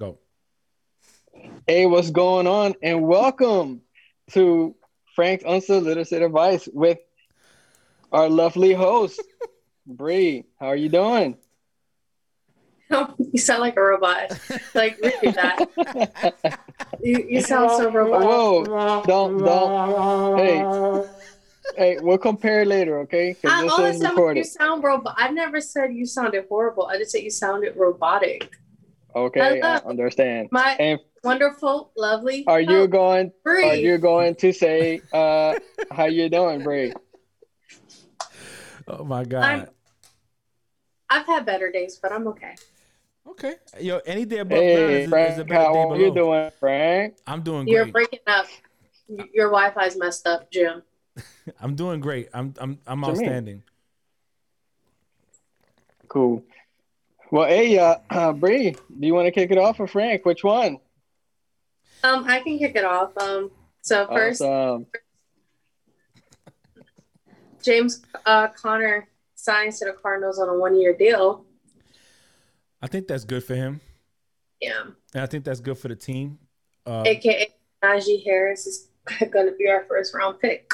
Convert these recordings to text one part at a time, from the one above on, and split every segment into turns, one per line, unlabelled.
Go.
Hey, what's going on? And welcome to Frank's Unsolicited Advice with our lovely host, Bree. How are you doing?
you sound like a robot. Like really that. You, you sound so robotic.
Whoa! Don't don't. Hey, hey, we'll compare later, okay?
I
Because this
said you
recorded.
sound robot. I've never said you sounded horrible. I just said you sounded robotic.
Okay, I
Hello.
understand.
My
And
wonderful, lovely.
are you going?
Bree.
Are you going to say uh how you doing, Bree?
Oh my god.
I'm- I've had better days, but I'm okay.
okay. Yo, any day above
Hey,
ground is, is a
Frank,
better
how
day
are
below.
you doing, Frank?
I'm doing
You're
great.
breaking up. Your Wi-Fi's messed up, Jim.
I'm doing great. I'm I'm I'm
What you mean?
outstanding.
Cool. Well, hey, uh, uh Bree, do you want to kick it off for Frank? Which one?
Um, I can kick it off. Um, so first,
Awesome.
James uh, Conner signs to the Cardinals on a one-year deal.
I think that's good for him.
Yeah.
And I think that's good for the team. Uh,
AKA Najee Harris is going to be our first round pick.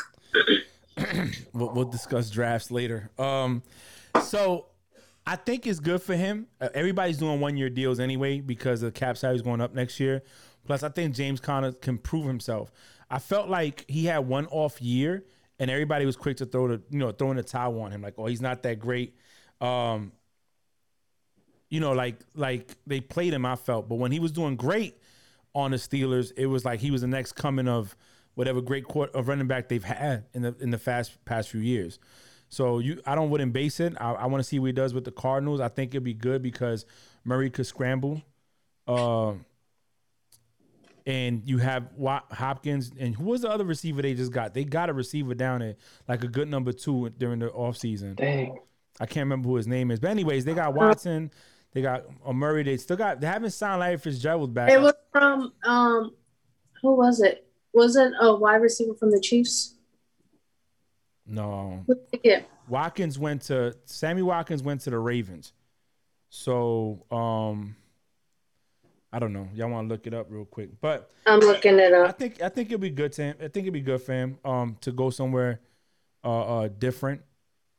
we'll, we'll discuss drafts later. Um, so I think it's good for him. Uh, everybody's doing one year deals anyway because the cap salary is going up next year. Plus, I think James Conner can prove himself. I felt like he had one off year, and everybody was quick to throw the you know throwing the towel on him, like oh he's not that great. Um, you know, like like they played him. I felt, but when he was doing great on the Steelers, it was like he was the next coming of whatever great court of running back they've had in the in the fast past few years. So you, I don't wouldn't base it. I, I want to see what he does with the Cardinals. I think it'd be good because Murray could scramble, uh, and you have Hopkins and who was the other receiver they just got? They got a receiver down there like a good number two during the offseason.
Dang.
I can't remember who his name is, but anyways, they got Watson, they got uh, Murray. They still got they haven't signed Larry Fitzgerald back.
It was from um, who was it? Was it a wide receiver from the Chiefs?
No,
did?
Watkins went to Sammy Watkins went to the Ravens. So um I don't know. Y'all want to look it up real quick. But
I'm looking it up.
I think I think it'd be good to him. I think it'd be good for him um to go somewhere uh uh different.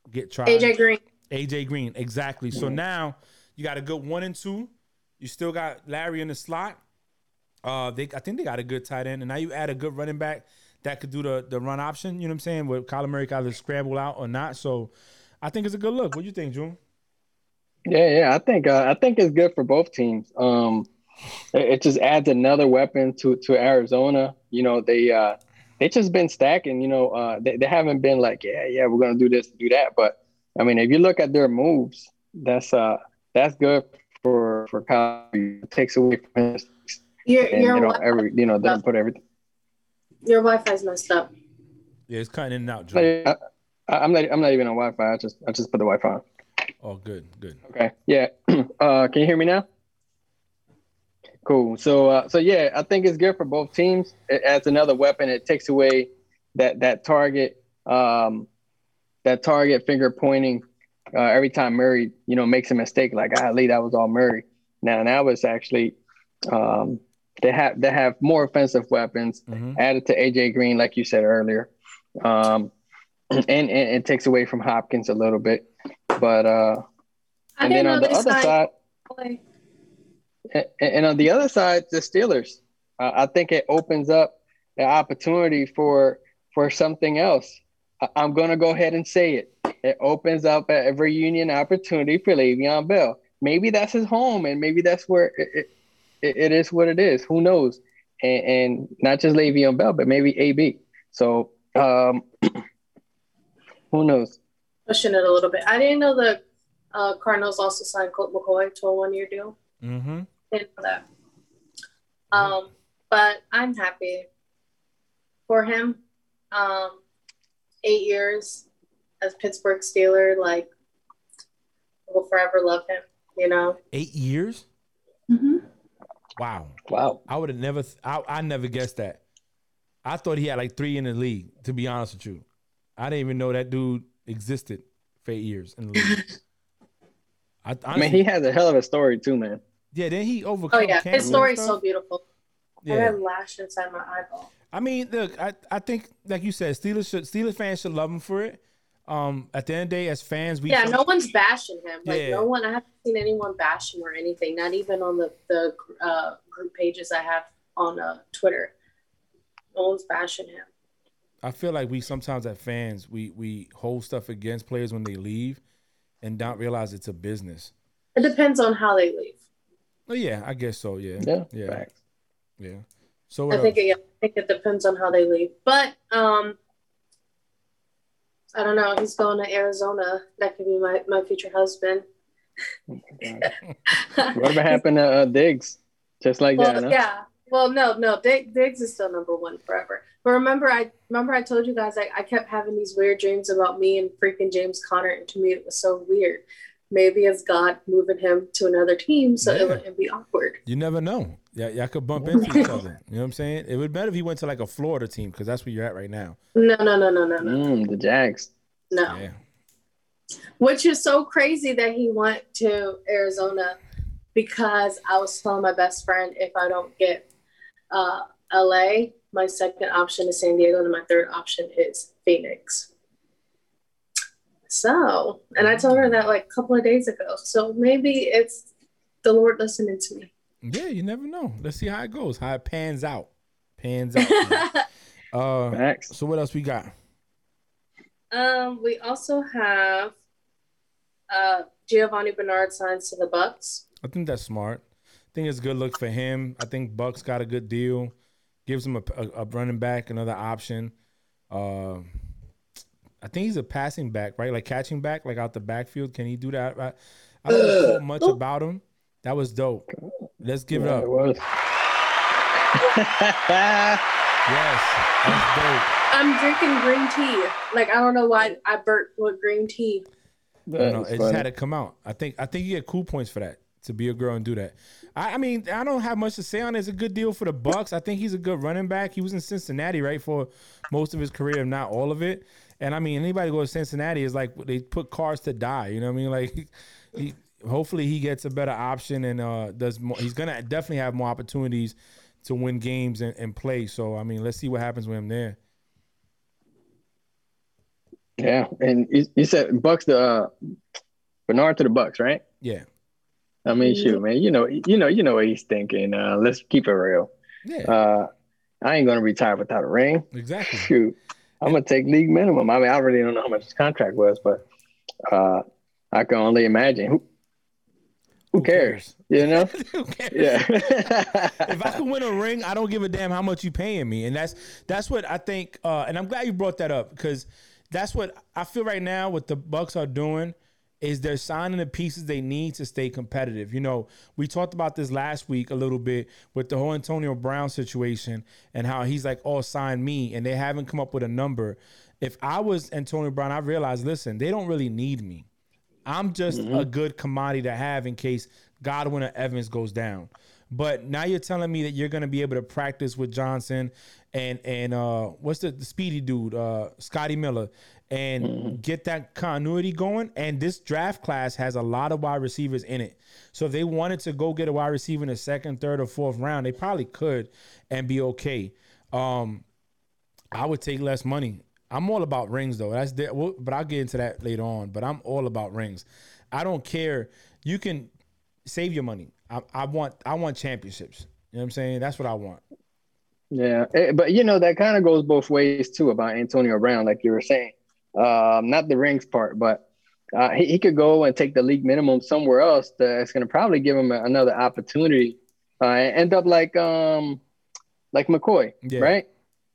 Get tried.
AJ Green.
AJ Green, exactly. So now you got a good one and two. You still got Larry in the slot. Uh, they I think they got a good tight end, and now you add a good running back that could do the the run option. You know what I'm saying? With Kyler Murray either scramble out or not. So I think it's a good look. What do you think, June?
Yeah, yeah. I think uh, I think it's good for both teams. Um, it, it just adds another weapon to to Arizona. You know, they uh, they just been stacking. You know, uh, they, they haven't been like, yeah, yeah, we're gonna do this, do that. But I mean, if you look at their moves, that's uh, that's good for for Kyle. It takes away from his
Your
and
your
you know every you know they don't put everything.
Your Wi-Fi's messed up.
Yeah, it's cutting in and out, June.
I, I, I'm not I'm not even on Wi-Fi. I just I just put the Wi-Fi on.
Oh, good, good.
Okay. Yeah. uh, can you hear me now? Cool. So, uh, so yeah, I think it's good for both teams. It adds another weapon. It takes away that that target, um, that target finger pointing uh, every time Murray, you know, makes a mistake. Like, ah, Lee, that was all Murray. Now, now it's actually um, they have they have more offensive weapons
hmm
added to AJ Green, like you said earlier, um, and, and it takes away from Hopkins a little bit. But uh, and then on the other
signed.
side, and, and on the other side, the Steelers. Uh, I think it opens up the opportunity for for something else. I, I'm going to go ahead and say it. It opens up a, a reunion opportunity for Le'Veon Bell. Maybe that's his home, and maybe that's where it, it, it, it is what it is. Who knows? And, and not just Le'Veon Bell, but maybe AB. So um, who knows?
Pushing it a little bit. I didn't know the uh, Cardinals also signed Colt McCoy to a one-year deal.
Mm-hmm.
Didn't know that. Um, but I'm happy for him. Um, eight years as Pittsburgh Steeler, like, will forever love him. You know.
Eight years.
Mm-hmm.
Wow.
Wow.
I would have never. I, I never guessed that. I thought he had like three in the league. To be honest with you, I didn't even know that dude existed for eight years in the league. I,
I mean, he has a hell of a story too, man.
Yeah, then he overcome.
Oh yeah, his
and
story's so beautiful. I
Yeah.
got lashed inside my eyeball.
I mean, look, I, I think like you said, Steelers should Steelers fans should love him for it. Um, at the end of the day, as fans, we
Yeah, no one's bashing him. Like
Yeah.
no one, I haven't seen anyone bash him or anything. Not even on the the uh, group pages I have on uh, Twitter. No one's bashing him.
I feel like we sometimes as fans we we hold stuff against players when they leave, and don't realize it's a business.
It depends on how they leave.
Oh yeah, I guess so. Yeah,
Yeah.
yeah,
Facts.
yeah. So
I
what
think it, yeah, I think it depends on how they leave. But um, I don't know. He's going to Arizona. That could be my, my future husband.
Whatever happened to uh, Diggs? Just like
well,
that, huh?
yeah. Well, no, no. Dig, Diggs is still number one forever. But remember, I remember I told you guys I, I kept having these weird dreams about me and freaking James Conner, and to me it was so weird. Maybe it's God moving him to another team, so
Yeah.
it wouldn't be awkward.
You never know. Yeah, y'all could bump into each other. You know what I'm saying? It would be better if he went to like a Florida team because that's where you're at right now.
No, no, no, no, no, no,
Mm, the Jags.
no.
Yeah.
Which is so crazy that he went to Arizona because I was telling my best friend if I don't get uh, LA, my second option is San Diego, and my third option is Phoenix. So, and I told her that like a couple of days ago. So maybe it's the Lord listening to me.
Yeah, you never know. Let's see how it goes, how it pans out. Pans out. man. uh,
Facts.
so what else we got?
um, we also have uh, Giovani Bernard signs to the Bucks.
I think that's smart. I think it's a good look for him. I think Bucks got a good deal. Gives him a, a, a running back, another option. Uh, I think he's a passing back, right? Like catching back, like out the backfield. Can he do that? I, I don't know
Uh,
much
oh.
about him. That was dope. Let's give it up.
It was.
Yes, that's dope.
I'm drinking green tea. Like I don't know why I burnt with green tea.
I don't know.
That's
It just had to come out. I think I think you get cool points for that to be a girl and do that. I, I mean, I don't have much to say on it. It's a good deal for the Bucks. I think he's a good running back. He was in Cincinnati, right, for most of his career, if not all of it. And I mean, anybody go to Cincinnati is like they put cars to die. You know what I mean? Like, he, hopefully he gets a better option and uh, does more. He's gonna definitely have more opportunities to win games and, and play. So I mean, let's see what happens with him there.
Yeah, and you, you said Bucks the uh, Bernard to the Bucks, right?
Yeah,
I mean, shoot, man, you know, you know, you know what he's thinking. Uh, let's keep it real.
yeah,
Uh, I ain't gonna retire without a ring.
exactly.
Shoot, I'm gonna take league minimum. I mean, I really don't know how much his contract was, but uh, I can only imagine. Who, who cares? You know?
Who cares?
Yeah.
if I can win a ring, I don't give a damn how much you paying me, and that's that's what I think. Uh, and I'm glad you brought that up because that's what I feel right now. What the Bucks are doing is they're signing the pieces they need to stay competitive. You know, we talked about this last week a little bit with the whole Antonio Brown situation and how he's like, "Oh, sign me," and they haven't come up with a number. If I was Antonio Brown, I realized, listen, they don't really need me. I'm just a good commodity to have in case Godwin or Evans goes down. But now you're telling me that you're going to be able to practice with Johnson and and uh, what's the, the speedy dude, uh, Scotty Miller, and get that continuity going. And this draft class has a lot of wide receivers in it. So if they wanted to go get a wide receiver in the second, third, or fourth round, they probably could and be okay. Um, I would take less money. I'm all about rings though. That's the, well, but I'll get into that later on. But I'm all about rings. I don't care. You can save your money. I, I want I want championships. You know what I'm saying? That's what I want.
Yeah, eh, but you know that kind of goes both ways too about Antonio Brown, like you were saying. Um, not the rings part, but uh, he, he could go and take the league minimum somewhere else. That's going to probably give him another opportunity. Uh, and end up like um, like McCoy,
Yeah.
right?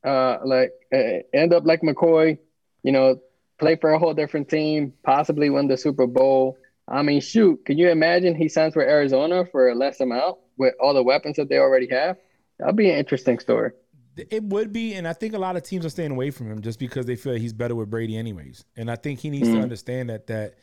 Uh, like uh, end up like McCoy. You know, play for a whole different team, possibly win the Super Bowl. I mean, shoot, can you imagine he signs for Arizona for a less amount with all the weapons that they already have? That'll be an interesting story.
It would be, and I think a lot of teams are staying away from him just because they feel he's better with Brady, anyways. And I think he needs to mm. understand that. That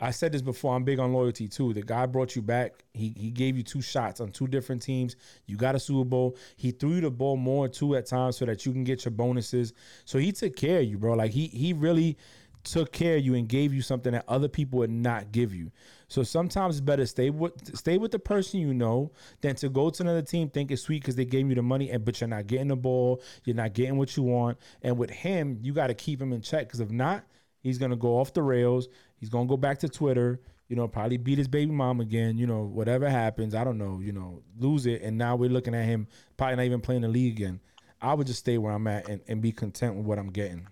I said this before. I'm big on loyalty too. The guy brought you back. He he gave you two shots on two different teams. You got a Super Bowl. He threw you the ball more too at times so that you can get your bonuses. So he took care of you, bro. Like he he really took care of you and gave you something that other people would not give you. So sometimes it's better stay with stay with the person you know than to go to another team think it's sweet because they gave you the money and but you're not getting the ball, you're not getting what you want. And with him, you got to keep him in check because if not, he's gonna go off the rails. He's gonna go back to Twitter. You know, probably beat his baby mom again. You know, whatever happens, I don't know. You know, lose it, and now we're looking at him probably not even playing the league again. I would just stay where I'm at and, and be content with what I'm getting.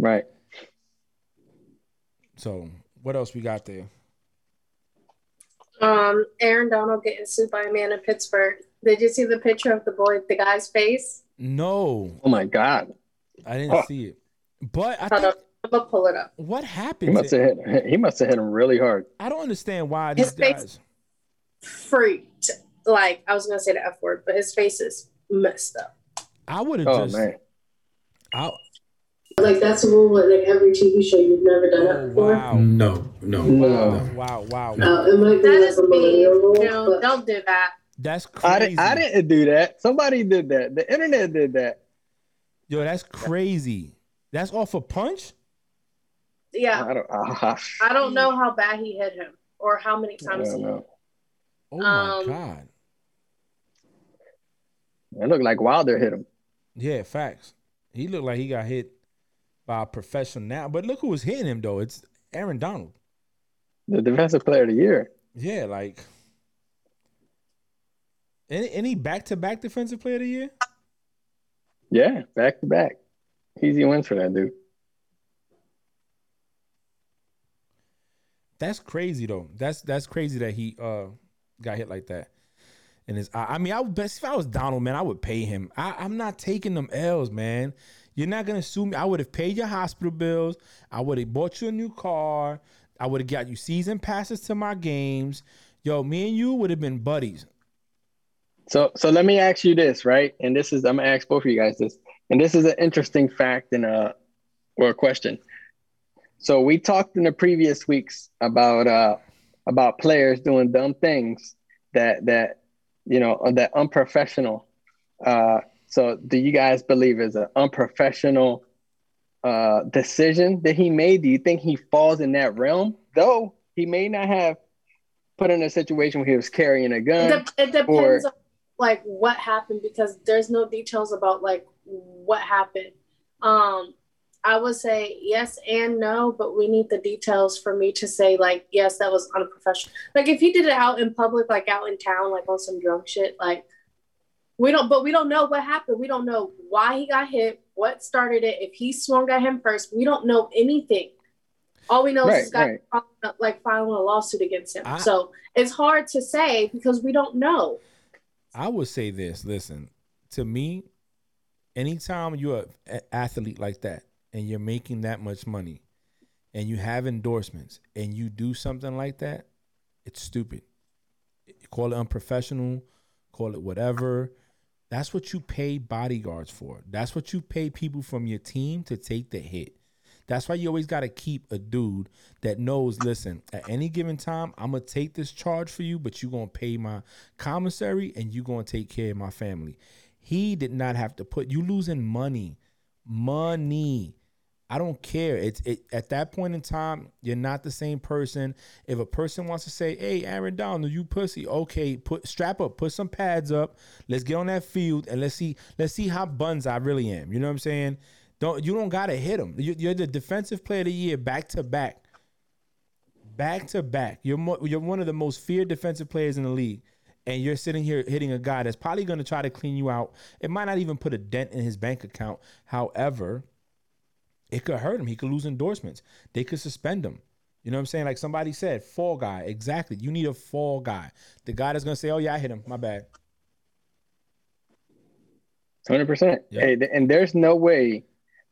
Right.
So, what else we got there?
Um, Aaron Donald getting sued by a man in Pittsburgh. Did you see the picture of the boy, the guy's face?
No,
Oh my God.
I didn't
Oh.
see it. But I
Hold
think
up. I'm gonna pull it up.
what
He
happened?
must
to-
have hit. He must have hit him really hard.
I don't understand why
His
these
face-
guys.
Freaked. Like I was gonna say the F word, but his face is messed up.
I would have just
Oh
just.
man.
I,
Like that's a rule with like every TV show you've never done it before.
wow!
No, no.
No.
Wow! Wow! Wow!
Uh, it might be
That
like
is
a
me.
millennial rule,
No,
but
don't do that.
That's
I,
crazy.
di- I didn't do that. Somebody did that. The internet did that.
Yo, that's crazy. That's off a punch.
Yeah,
I don't. Uh,
I don't know how bad he hit him or how many times
don't
he.
know.
Oh my
Um,
god!
It looked like Wilder hit him.
Yeah, facts. He looked like he got hit by a professional now. But look who was hitting him though. It's Aaron Donald.
The defensive player of the year.
Yeah, like any any back to back defensive player of the year.
Yeah, back to back. Easy wins for that dude.
That's crazy though. That's that's crazy that he uh got hit like that. And his eye. I mean, I would best if I was Donald, man, I would pay him. I, I'm not taking them L's, man. You're not gonna sue me. I would have paid your hospital bills. I would have bought you a new car. I would have got you season passes to my games. Yo, me and you would have been buddies.
So, so let me ask you this, right? And this is I'm gonna ask both of you guys this, and this is an interesting fact and a or a question. So we talked in the previous weeks about uh about players doing dumb things that that you know that unprofessional. Uh, so do you guys believe is an unprofessional uh decision that he made? Do you think he falls in that realm? Though he may not have put in a situation where he was carrying a gun.
it depends
or-
on like what happened because there's no details about like what happened. Um, I would say yes and no, but we need the details for me to say like yes, that was unprofessional. Like if he did it out in public, like out in town, like on some drunk shit, like we don't. But we don't know what happened. We don't know why he got hit, what started it. If he swung at him first, we don't know anything. All we know
Right,
is this guy
right.
like filing a lawsuit against him.
I-
so it's hard to say because we don't know.
I would say this. Listen, to me, anytime you're an athlete like that and you're making that much money and you have endorsements and you do something like that, it's stupid. Call it unprofessional, call it whatever. That's what you pay bodyguards for. That's what you pay people from your team to take the hit. That's why you always got to keep a dude that knows, listen, at any given time, I'm going to take this charge for you, but you're going to pay my commissary and you're going to take care of my family. He did not have to put you losing money. Money. I don't care. It's it, at that point in time, you're not the same person. If a person wants to say, "Hey, Aaron Donald, you pussy," okay, put strap up, put some pads up. Let's get on that field and let's see, let's see how buns I really am. You know what I'm saying? Don't you don't gotta hit him. You, you're the defensive player of the year, back to back, back to back. You're mo- you're one of the most feared defensive players in the league, and you're sitting here hitting a guy that's probably gonna try to clean you out. It might not even put a dent in his bank account. However, it could hurt him. He could lose endorsements. They could suspend him. You know what I'm saying? Like somebody said, fall guy. Exactly. You need a fall guy. The guy that's gonna say, "Oh yeah, I hit him. My bad."
Hundred percent. Hey, and there's no way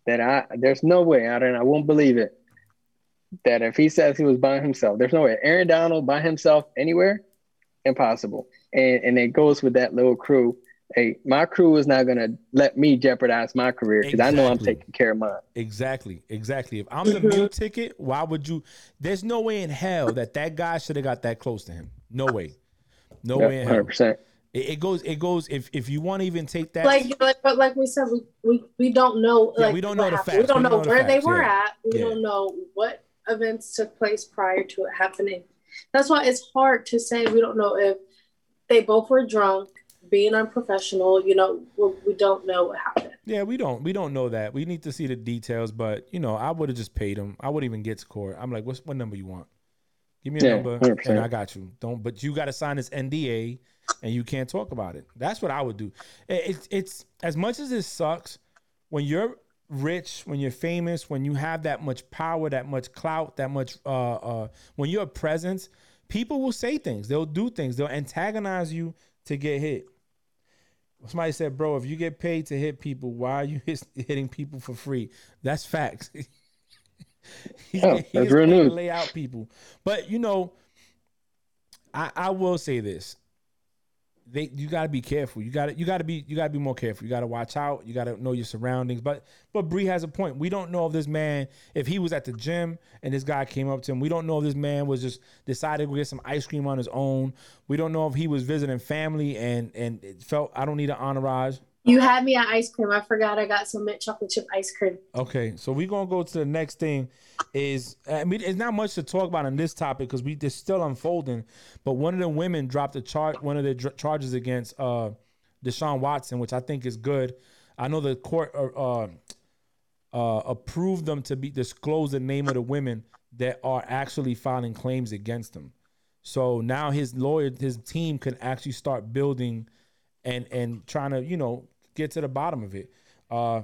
that I there's no way I don't I won't believe it that if he says he was by himself, there's no way Aaron Donald by himself anywhere, impossible. And and it goes with that little crew. Hey, my crew is not gonna let me jeopardize my career because I know I'm taking care of mine.
Exactly. Exactly. If I'm the mm-hmm. mute ticket, why would you? There's no way in hell that that guy should have got that close to him. No way. No way in hell.
Hundred percent.
It, it goes. It goes. If if you want to even take that,
like, like but like we said, we, we, we don't know.
Yeah,
Like
we don't know the facts.
We don't
We
know,
don't know the
where they were
yeah.
at. We
Yeah.
don't know what events took place prior to it happening. That's why it's hard to say. We don't know if they both were drunk, being unprofessional. You know, we, we don't know what happened.
yeah, we don't we don't know that. We need to see the details. But you know, I would have just paid him. I wouldn't even get to court. I'm like, what's what number you want? Give me a
Yeah,
number,
100%.
and I got you. Don't. But you got to sign this NDA, and you can't talk about it. That's what I would do. It- It's it's as much as it sucks when you're rich, when you're famous, when you have that much power, that much clout, that much uh uh when you're a presence, people will say things. They'll do things. They'll antagonize you to get hit. Somebody said, "Bro, if you get paid to hit people, why are you hit, hitting people for free?" That's facts.
Yeah, that's real news.
Lay out people, but you know, I I will say this: they you got to be careful. You got to you got to be you got to be more careful. You got to watch out. You got to know your surroundings. But but Bree has a point. We don't know if this man, if he was at the gym and this guy came up to him. We don't know if this man was just decided to get some ice cream on his own. We don't know if he was visiting family and and it felt I don't need an entourage.
You had me at ice cream. I forgot I got some mint chocolate chip ice cream.
Okay, so we're gonna go to the next thing. Is I mean, it's not much to talk about on this topic because we it's still unfolding. But one of the women dropped a charge, one of the dr- charges against uh, Deshaun Watson, which I think is good. I know the court uh, uh, uh, approved them to be disclose the name of the women that are actually filing claims against him. So now his lawyer, his team can actually start building and and trying to you know get to the bottom of it. Uh,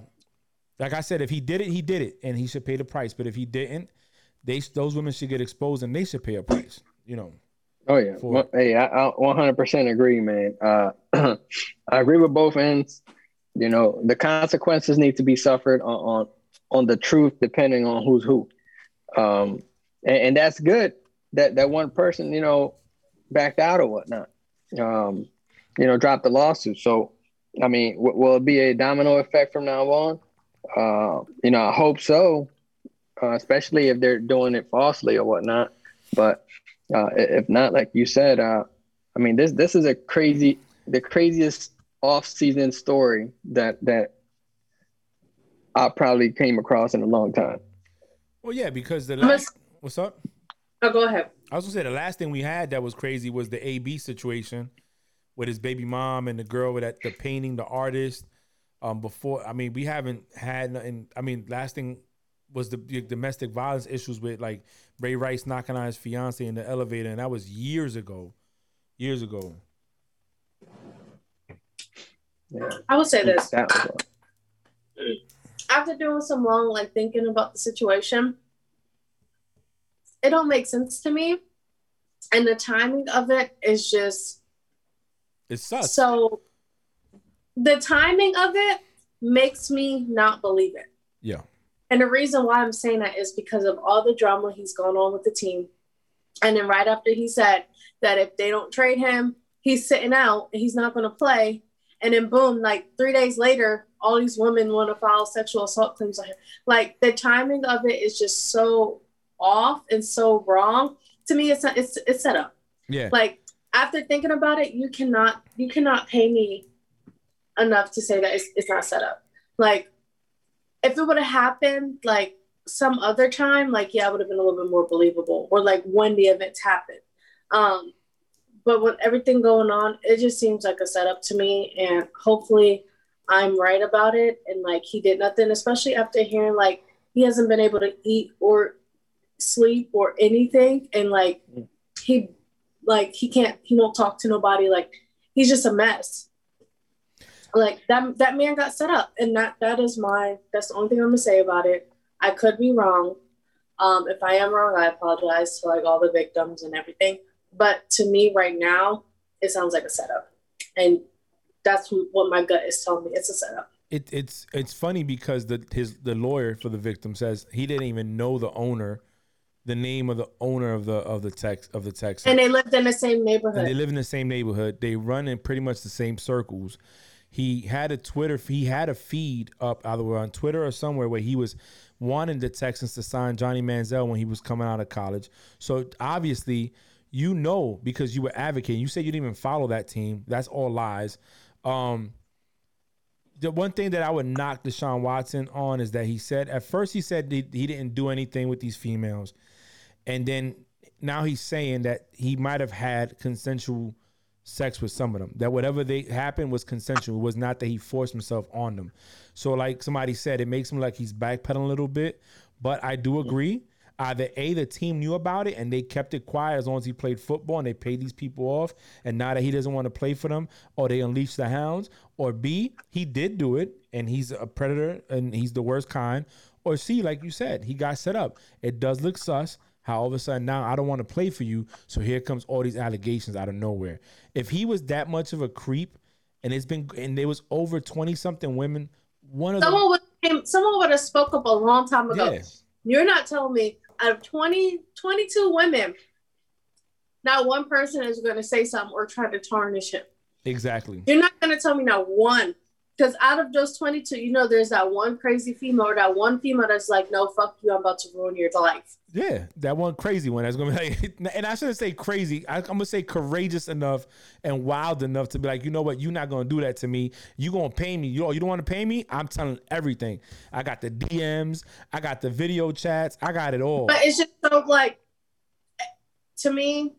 like I said, if he did it, he did it, and he should pay the price. But if he didn't, they those women should get exposed, and they should pay a price. You know.
Oh yeah.
For-
hey, I, I 100% agree, man. Uh, I agree with both ends. You know, the consequences need to be suffered on on, on the truth, depending on who's who. Um, and, and that's good that that one person, you know, backed out or whatnot. Um, you know, dropped the lawsuit. So, I mean, w- will it be a domino effect from now on? Uh, you know, I hope so, uh, especially if they're doing it falsely or whatnot. But uh, if not, like you said, uh, I mean, this this is a crazy, the craziest off-season story that that I probably came across in a long time.
Well, yeah, because the last what's up?
Oh, go ahead.
I was gonna say the last thing we had that was crazy was the AB situation with his baby mom and the girl with that the painting, the artist. Um, before I mean, we haven't had nothing. I mean, last thing was the, the domestic violence issues with like Ray Rice knocking on his fiance in the elevator, and that was years ago. Years ago.
Yeah,
I would say this.
that was all.
after doing some long like thinking about the situation it don't make sense to me and the timing of it is just
It sucks.
so the timing of it makes me not believe it
yeah.
and the reason why i'm saying that is because of all the drama he's gone on with the team and then right after he said that if they don't trade him he's sitting out and he's not going to play and then boom like three days later all these women want to file sexual assault claims on him like the timing of it is just so off and so wrong to me it's it's it's set up
Yeah.
like after thinking about it you cannot you cannot pay me enough to say that it's, it's not set up. Like if it would have happened like some other time like yeah it would have been a little bit more believable or like when the events happened. Um but with everything going on it just seems like a setup to me and hopefully i'm right about it and like he did nothing especially after hearing like he hasn't been able to eat or sleep or anything and like he like he can't he won't talk to nobody. Like he's just a mess. Like that that man got set up and that that is my that's the only thing i'm gonna say about it. I could be wrong. Um if i am wrong i apologize to like all the victims and everything. But to me right now it sounds like a setup. And that's what my gut is telling me. It's a setup.
It, it's it's funny because the his the lawyer for the victim says he didn't even know the owner, the name of the owner of the of the text of the text.
and they lived in the same
and they live in the same neighborhood. They run in pretty much the same circles. He had a Twitter. He had a feed up either on Twitter or somewhere where he was wanting the Texans to sign Johnny Manziel when he was coming out of college. So obviously, you know because you were advocating. You said you didn't even follow that team. That's all lies. Um, the one thing that I would knock Deshaun Watson on is that he said at first he said he, he didn't do anything with these females, and then now he's saying that he might have had consensual sex with some of them. That whatever they happened was consensual. It was not that he forced himself on them. So like somebody said, it makes him like he's backpedaling a little bit. But I do agree. Either A, the team knew about it and they kept it quiet as long as he played football and they paid these people off. And now that he doesn't want to play for them, or they unleashed the hounds. Or B, he did do it and he's a predator and he's the worst kind. Or C, like you said, he got set up. It does look sus how all of a sudden now I don't want to play for you. So here comes all these allegations out of nowhere. If he was that much of a creep and it's been and there was over 20 something women, one of
Someone
them
would someone would have spoke up a long time ago.
Yeah.
You're not telling me out of 20, 22 women, not one person is going to say something or try to tarnish him.
Exactly.
You're not going to tell me not one. Because out of those 22, you know, there's that one crazy female or that one female that's like, no, fuck you, I'm about to ruin your life.
Yeah, that one crazy one. That's gonna be like, and I shouldn't say crazy. I, I'm gonna say courageous enough and wild enough to be like, you know what? You're not gonna do that to me. You gonna pay me? You you don't want to pay me? I'm telling everything. I got the DMs. I got the video chats. I got it all.
But it's just so like, to me,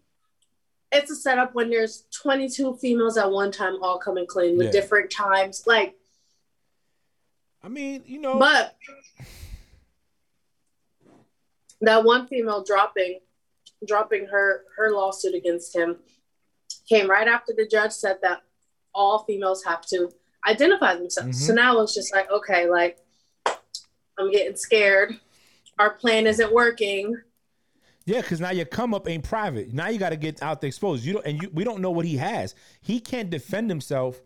it's a setup when there's 22 females at one time all coming clean with
Yeah.
different times. Like,
I mean, you know,
But that one female dropping dropping her her lawsuit against him came right after the judge said that all females have to identify themselves.
Mhm.
So now it's just like, okay, like I'm getting scared. Our plan isn't working.
Yeah, because now your come up ain't private. Now you got to get out there exposed. You don't, and you, we don't know what he has. He can't defend himself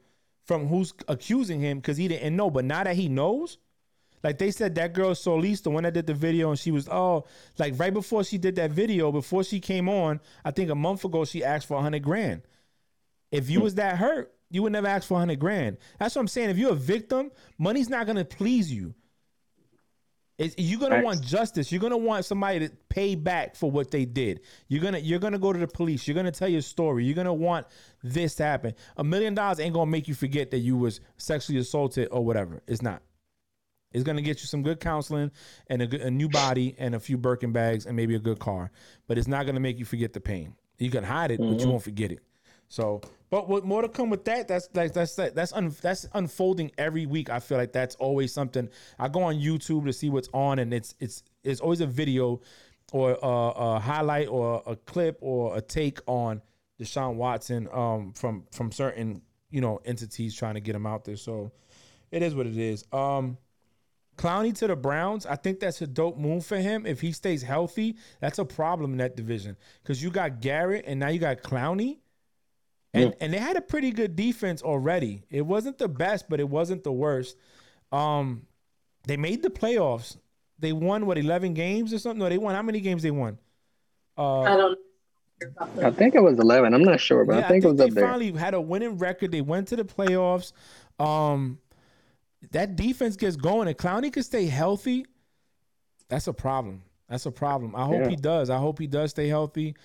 from who's accusing him because he didn't know. But now that he knows, like they said, that girl Solis, the one that did the video, and she was oh, like right before she did that video, before she came on, I think a month ago, she asked for a hundred grand. If you was that hurt, you would never ask for a hundred grand. That's what I'm saying. If you're a victim, money's not gonna please you. It's, you're gonna
Facts.
want justice. You're gonna want somebody to pay back for what they did. You're gonna you're gonna go to the police. You're gonna tell your story. You're gonna want this to happen. A million dollars ain't gonna make you forget that you was sexually assaulted or whatever. It's not. It's gonna get you some good counseling and a, good, a new body and a few Birkin bags and maybe a good car. But it's not gonna make you forget the pain. You can hide it, but you mm-hmm. won't forget it. So, but what more to come with that? That's like that's that's that's un, that's unfolding every week. I feel like that's always something. I go on YouTube to see what's on, and it's it's it's always a video or a, a highlight or a clip or a take on Deshaun Watson um, from from certain you know entities trying to get him out there. So it is what it is. Um, Clowney to the Browns, I think that's a dope move for him. If he stays healthy, that's a problem in that division because you got Garrett and now you got Clowney. And, and they had a pretty good defense already. It wasn't the best, but it wasn't the worst. Um, they made the playoffs. They won what eleven games or something. No, they won. How many games they won? Uh,
I don't
I think it was 11. I'm not sure, but
yeah,
I think, it was up there.
They finally had a winning record. They went to the playoffs. Um, that defense gets going, and Clowney could stay healthy. That's a problem. That's a problem. I hope
Yeah.
he does. I hope he does stay healthy.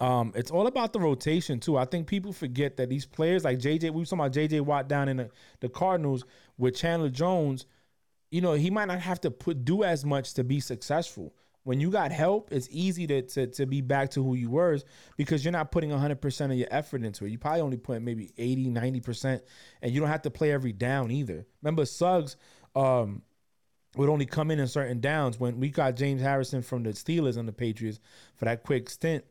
Um, it's all about the rotation too. I think people forget that these players like JJ, we were talking about JJ Watt down in the, the Cardinals with Chandler Jones. You know, he might not have to put do as much to be successful. When you got help, it's easy to to, to be back to who you were because you're not putting 100% of your effort into it. You probably only put maybe 80, 90%, and you don't have to play every down either. Remember, Suggs um, would only come in in certain downs. When we got James Harrison from the Steelers and the Patriots for that quick stint,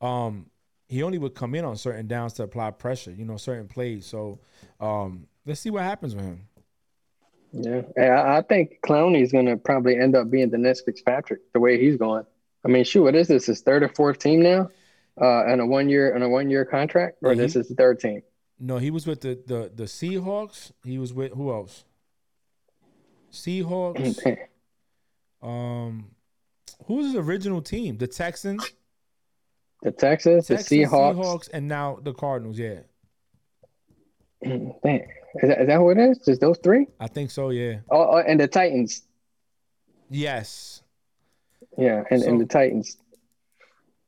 um, he only would come in on certain downs to apply pressure, you know, certain plays. So um, let's see what happens with him.
Yeah, I, think think is going to probably end up being the next Fitzpatrick the way he's going. I mean, shoot, what is this? His third or fourth team now, uh, and a one year and a one year contract, or this is the third team?
No, he was with the the the Seahawks. He was with who else? Seahawks. Um, who was his original team? The Texans,
The Texas, the
Texans,
Seahawks.
and now the Cardinals. Yeah,
Dang. Is that, is that who it is? Just those three?
I think so. Yeah.
Oh, oh, and the Titans.
Yes.
Yeah, and,
So-
and the Titans.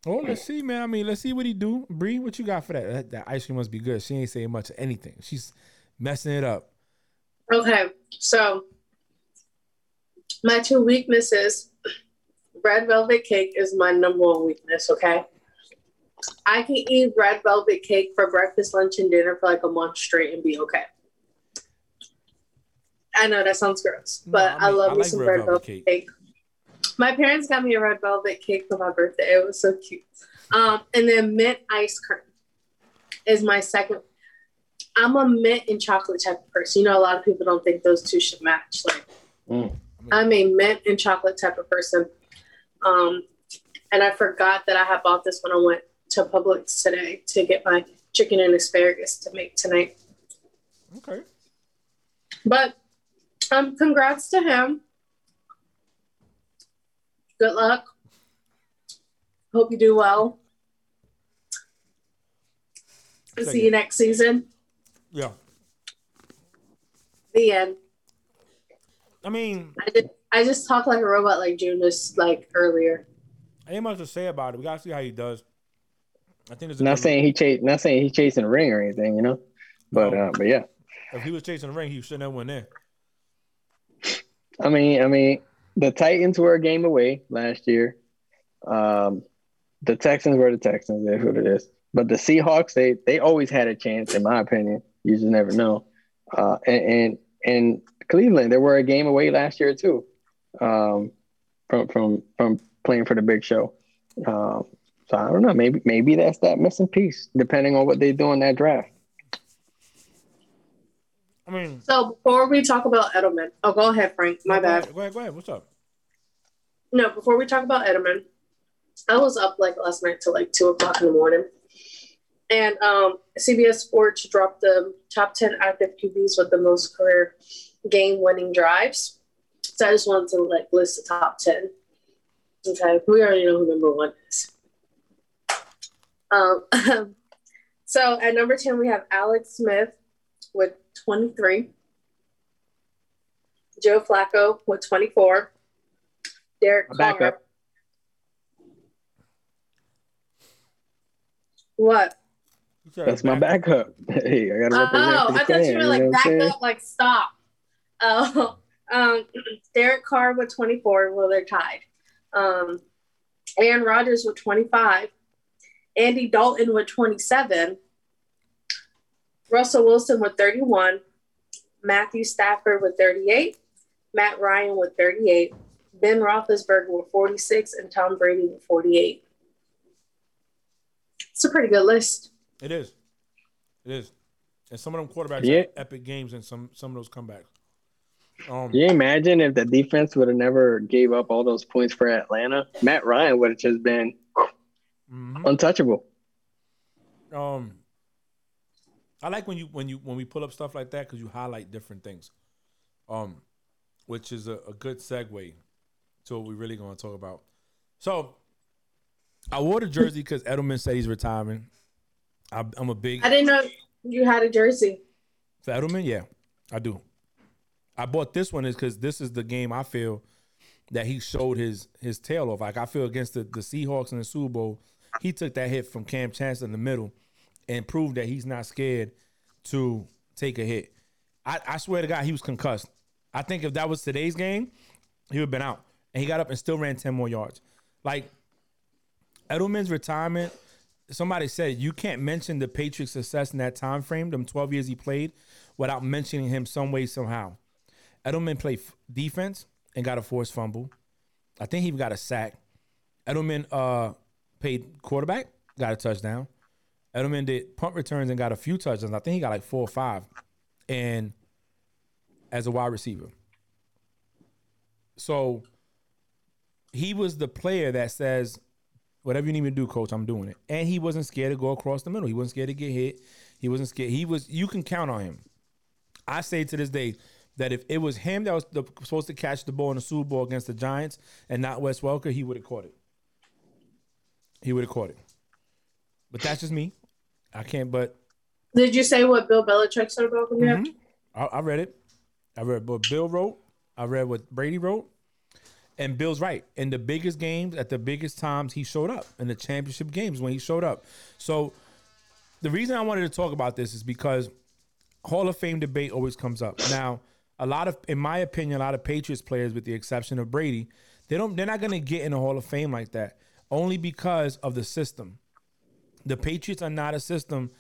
Oh, let's see, man. I mean, let's see what he do. Bree, what you got for that? that? That ice cream must be good. She ain't saying much of anything. She's messing it up.
Okay, so my two weaknesses red velvet cake is my number one weakness, okay? I can eat red velvet cake for breakfast, lunch, and dinner for like a month straight and be okay. I know that sounds gross, but
I
I,
mean,
love
I
me
like
some
red
red,
velvet
velvet
cake.
cake. My parents got me a red velvet cake for my birthday. It was so cute. Um, and then mint ice cream is my second. I'm a mint and chocolate type of person. You know, a lot of people don't think those two should match. Like,
Mm.
I'm a mint and chocolate type of person. Um, and I forgot that I had bought this when I went to Publix today to get my chicken and asparagus to make tonight.
Okay.
But um, congrats to him. Good luck. Hope you do well.
Thank
See
you.
you next season.
Yeah.
The end.
I mean,
I just I just talk like a robot like June just like earlier.
I ain't much to say about it. We gotta see how he does. I think there's a
Not saying he chase, not saying he's chasing a ring or anything, you know. But
No.
uh, but yeah,
if he was chasing the ring, he shouldn't have went there.
I mean, I mean, the Titans were a game away last year. Um, the Texans were the Texans. That's what it is. But the Seahawks, they they always had a chance, in my opinion. You just never know. Uh, and, and and Cleveland, they were a game away last year too, um, from from from playing for the Big Show. Um, so I don't know. Maybe maybe that's that missing piece, depending on what they do in that draft.
I mean,
So before we talk about Edelman, oh go ahead, Frank. My
go
bad.
ahead, go ahead, go ahead. What's up?
No, before we talk about Edelman, I was up like last night till like two o'clock in the morning. And um, CBS Sports dropped the top 10 active QBs with the most career game winning drives. So I just wanted to like list the top 10. Okay, we already know who number one is. Um, so at number 10, we have Alex Smith with 23, Joe Flacco with 24, Derek
A backup.
Carr. What?
You said
That's my backup. Hey, I gotta represent
Oh, I thought you were like
what I'm
back
saying?
up, like stop. Oh, um, Derek Carr with 24. Well, they're tied. Um, Aaron Rodgers with 25. Andy Dalton with 27. Russell Wilson with 31. Matthew Stafford with 38. Matt Ryan with 38. Ben Roethlisberger with 46. And Tom Brady with 48. It's a pretty good list.
It is. It is. And some of them quarterbacks
Yeah.
had epic games and some some of those comebacks. Um,
Can you imagine if the defense would have never gave up all those points for Atlanta? Matt Ryan would have just been
mhm.
untouchable.
Um, I like when you when you when we pull up stuff like that because you highlight different things. Um, which is a, a good segue to what we're really going to talk about. So, I wore the jersey because Edelman said he's retiring. I, I'm a big
I didn't know you had a jersey.
For Edelman, yeah, I do. I bought this one is because this is the game I feel that he showed his his tail off. Like I feel against the, the Seahawks in the Super Bowl, he took that hit from Kam Chancellor in the middle and proved that he's not scared to take a hit. I, I swear to God, he was concussed. I think if that was today's game, he would have been out. And he got up and still ran 10 more yards. Like Edelman's retirement, somebody said you can't mention the Patriots' success in that time frame, them 12 years he played, without mentioning him some way, somehow. Edelman played f- defense and got a forced fumble. I think he got a sack. Edelman uh, played quarterback, got a touchdown. Edelman did punt returns and got a few touchdowns. I think he got like four or five. And as a wide receiver. So he was the player that says, whatever you need me to do, coach, I'm doing it. And he wasn't scared to go across the middle. He wasn't scared to get hit. He wasn't scared. He was, you can count on him. I say to this day that if it was him that was the, supposed to catch the ball in the Super Bowl against the Giants and not Wes Welker, he would have caught it. He would have caught it. But that's just me. I can't, but
Did you say what Bill Belichick said about him?
Mhm. I, I read it. I read what Bill wrote. I read what Brady wrote. And Bill's right. In the biggest games, at the biggest times, he showed up. In the championship games when he showed up. So the reason I wanted to talk about this is because Hall of Fame debate always comes up. Now, a lot of, in my opinion, a lot of Patriots players, with the exception of Brady, they don't, they're not going to get in the Hall of Fame like that, only because of the system. The Patriots are not a system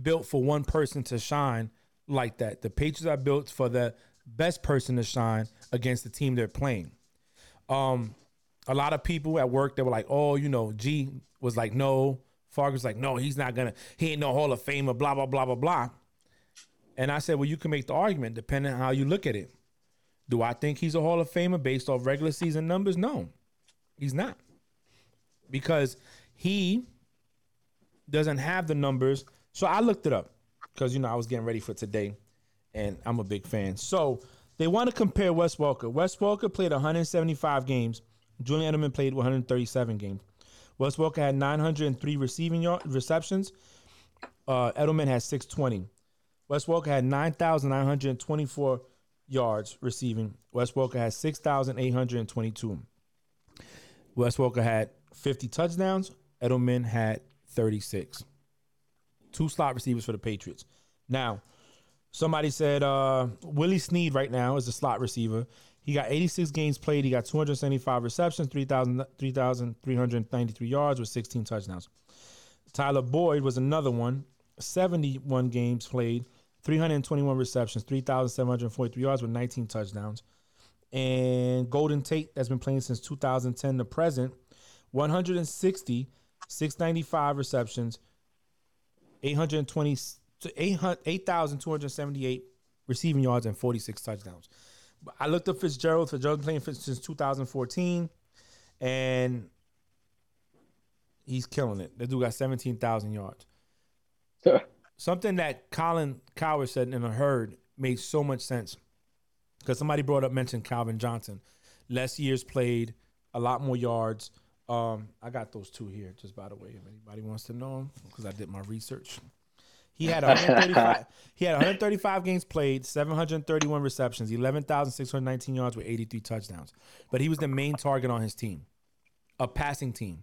built for one person to shine like that. The Patriots are built for the best person to shine against the team they're playing. Um, a lot of people at work they were like, "Oh, you know, G was like, no." Fargus like, "No, he's not gonna. He ain't no Hall of Famer." Blah blah blah blah blah. And I said, "Well, you can make the argument depending on how you look at it. Do I think he's a Hall of Famer based off regular season numbers? No, he's not, because he doesn't have the numbers. So I looked it up because you know I was getting ready for today, and I'm a big fan. So they want to compare Wes Welker. Wes Welker played 175 games. Julian Edelman played 137 games. Wes Welker had 903 receiving yard, receptions. Uh, Edelman had 620. Wes Welker had 9,924 yards receiving. Wes Welker had 6,822. Wes Welker had 50 touchdowns. Edelman had 36. Two slot receivers for the Patriots. Now, somebody said uh, Willie Snead right now is a slot receiver. He got 86 games played. He got 275 receptions, 3,393 yards with 16 touchdowns. Tyler Boyd was another one. 71 games played, 321 receptions, 3,743 yards with 19 touchdowns. And Golden Tate, that's been playing since 2010 to present, 160, 695 receptions, 820, 8,278 receiving yards, and 46 touchdowns. I looked up Fitzgerald. Fitzgerald playing since 2014, and he's killing it. The dude got 17,000 yards. Something that Colin Cowherd said in a herd made so much sense because somebody brought up mentioned Calvin Johnson. Less years played, a lot more yards. Um, I got those two here, just by the way, if anybody wants to know them, because I did my research. He had 135. he had 135 games played, 731 receptions, 11,619 yards with 83 touchdowns. But he was the main target on his team, a passing team.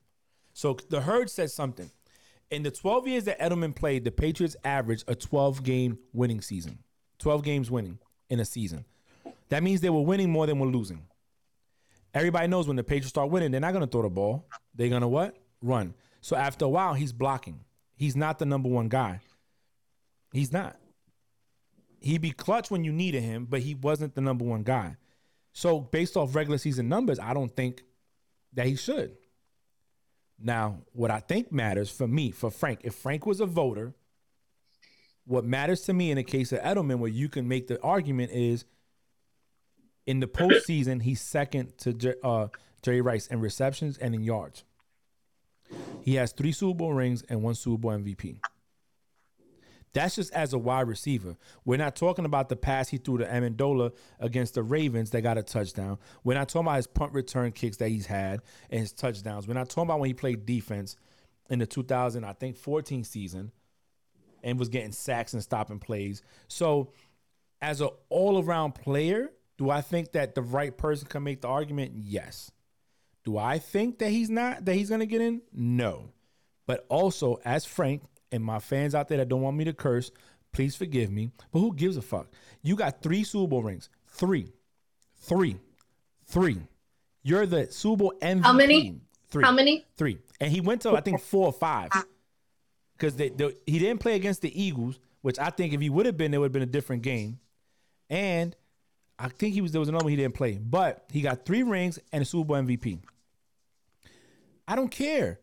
So the herd said something. In the 12 years that Edelman played, the Patriots averaged a 12 game winning season. 12 games winning in a season. That means they were winning more than were losing. Everybody knows when the Patriots start winning, they're not going to throw the ball. They're going to what? Run. So after a while, he's blocking. He's not the number one guy. He's not. He'd be clutch when you needed him, but he wasn't the number one guy. So based off regular season numbers, I don't think that he should. Now, what I think matters for me, for Frank, if Frank was a voter, what matters to me in the case of Edelman, where you can make the argument is in the postseason, he's second to uh, Jerry Rice in receptions and in yards. He has three Super Bowl rings and one Super Bowl MVP. That's just as a wide receiver. We're not talking about the pass he threw to Amendola against the Ravens that got a touchdown. We're not talking about his punt return kicks that he's had and his touchdowns. We're not talking about when he played defense in the 2000, I think, 14 season and was getting sacks and stopping plays. So, as an all around player, do I think that the right person can make the argument? Yes. Do I think that he's not, that he's going to get in? No. But also, as Frank, and my fans out there that don't want me to curse, please forgive me. But who gives a fuck? You got three Super Bowl rings. Three. Three. Three. You're the Super Bowl MVP.
How many?
Three.
How many?
Three. And he went to, I think, four or five. Because he didn't play against the Eagles, which I think if he would have been, it would have been a different game. And I think he was there was another one he didn't play. But he got three rings and a Super Bowl MVP. I don't care.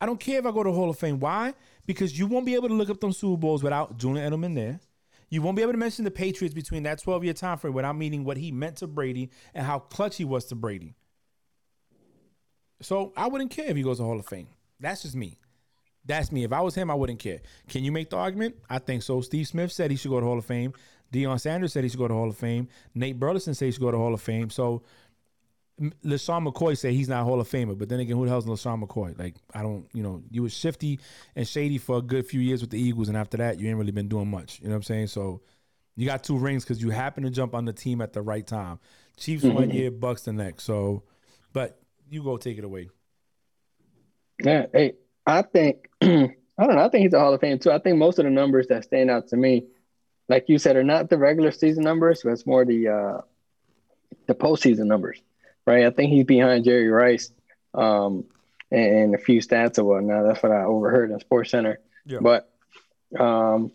I don't care if I go to Hall of Fame. Why? Because you won't be able to look up those Super Bowls without Julian Edelman there. You won't be able to mention the Patriots between that 12 year time frame without meaning what he meant to Brady and how clutch he was to Brady. So I wouldn't care if he goes to Hall of Fame. That's just me. That's me. If I was him, I wouldn't care. Can you make the argument? I think so. Steve Smith said he should go to Hall of Fame. Deion Sanders said he should go to Hall of Fame. Nate Burleson said he should go to Hall of Fame. So LeSean McCoy said he's not Hall of Famer, but then again, who the hell's LeSean McCoy? Like, I don't, you know, you was shifty and shady for a good few years with the Eagles, and after that, you ain't really been doing much. You know what I'm saying? So you got two rings because you happen to jump on the team at the right time. Chiefs mm-hmm. one year, Bucs the next. So But you go take it away.
Yeah, hey, I think I don't know. I think he's a Hall of Fame too. I think most of the numbers that stand out to me, like you said, are not the regular season numbers, but it's more the uh, the postseason numbers, right? I think he's behind Jerry Rice, um, and, a few stats or whatnot. That's what I overheard in Sports Center.
Yeah.
But, um,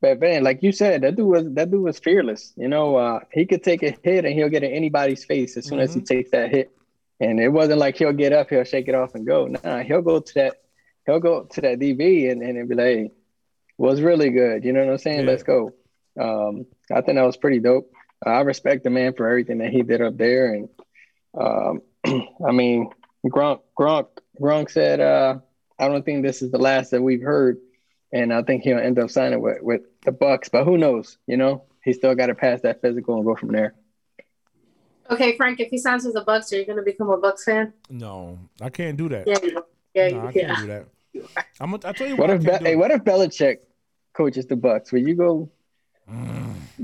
but man, like you said, that dude was that dude was fearless. You know, uh, he could take a hit and he'll get in anybody's face as soon as he takes that hit. And it wasn't like he'll get up, he'll shake it off and go. Nah, he'll go to that he'll go to that DB and, and be like, hey, was really good. You know what I'm saying?
Yeah.
Let's go. Um, I think that was pretty dope. I respect the man for everything that he did up there. And um, I mean, Gronk, Gronk, Gronk said, uh, I don't think this is the last that we've heard. And I think he'll end up signing with, with the Bucs, but who knows? You know, he still got to pass that physical and go from there.
Okay, Frank, if he signs with the Bucs, are you going to become a Bucs fan?
No, I can't do that.
Yeah, you yeah,
No, I
yeah.
can't do that. I'm gonna, tell you
What
what.
if
I
Be- hey, what if Belichick coaches the Bucs? Will you go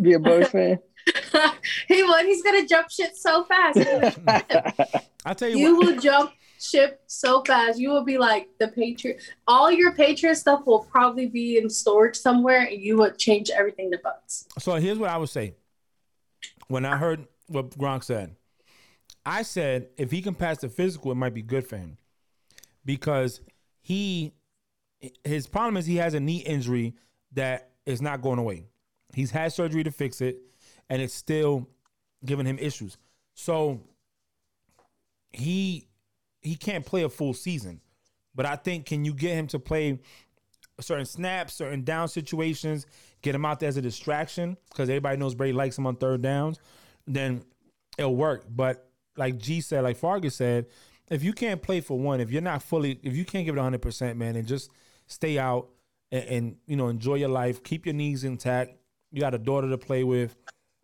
be a Bucs fan?
he would. He's going to jump shit so fast.
I tell you,
you
what.
will jump ship so fast. You will be like the Patriot. All your Patriot stuff will probably be in storage somewhere, and you would change everything to Bucs.
So here's what I would say. When I heard what Gronk said, I said if he can pass the physical, it might be good for him because he his problem is he has a knee injury that is not going away. He's had surgery to fix it, and it's still giving him issues. So he he can't play a full season. But I think can you get him to play certain snaps, certain down situations, get him out there as a distraction because everybody knows Brady likes him on third downs, then it'll work. But like G said, like Fargus said, if you can't play for one, if you're not fully, if you can't give it 100%, man, and just stay out and, and you know, enjoy your life, keep your knees intact. You got a daughter to play with,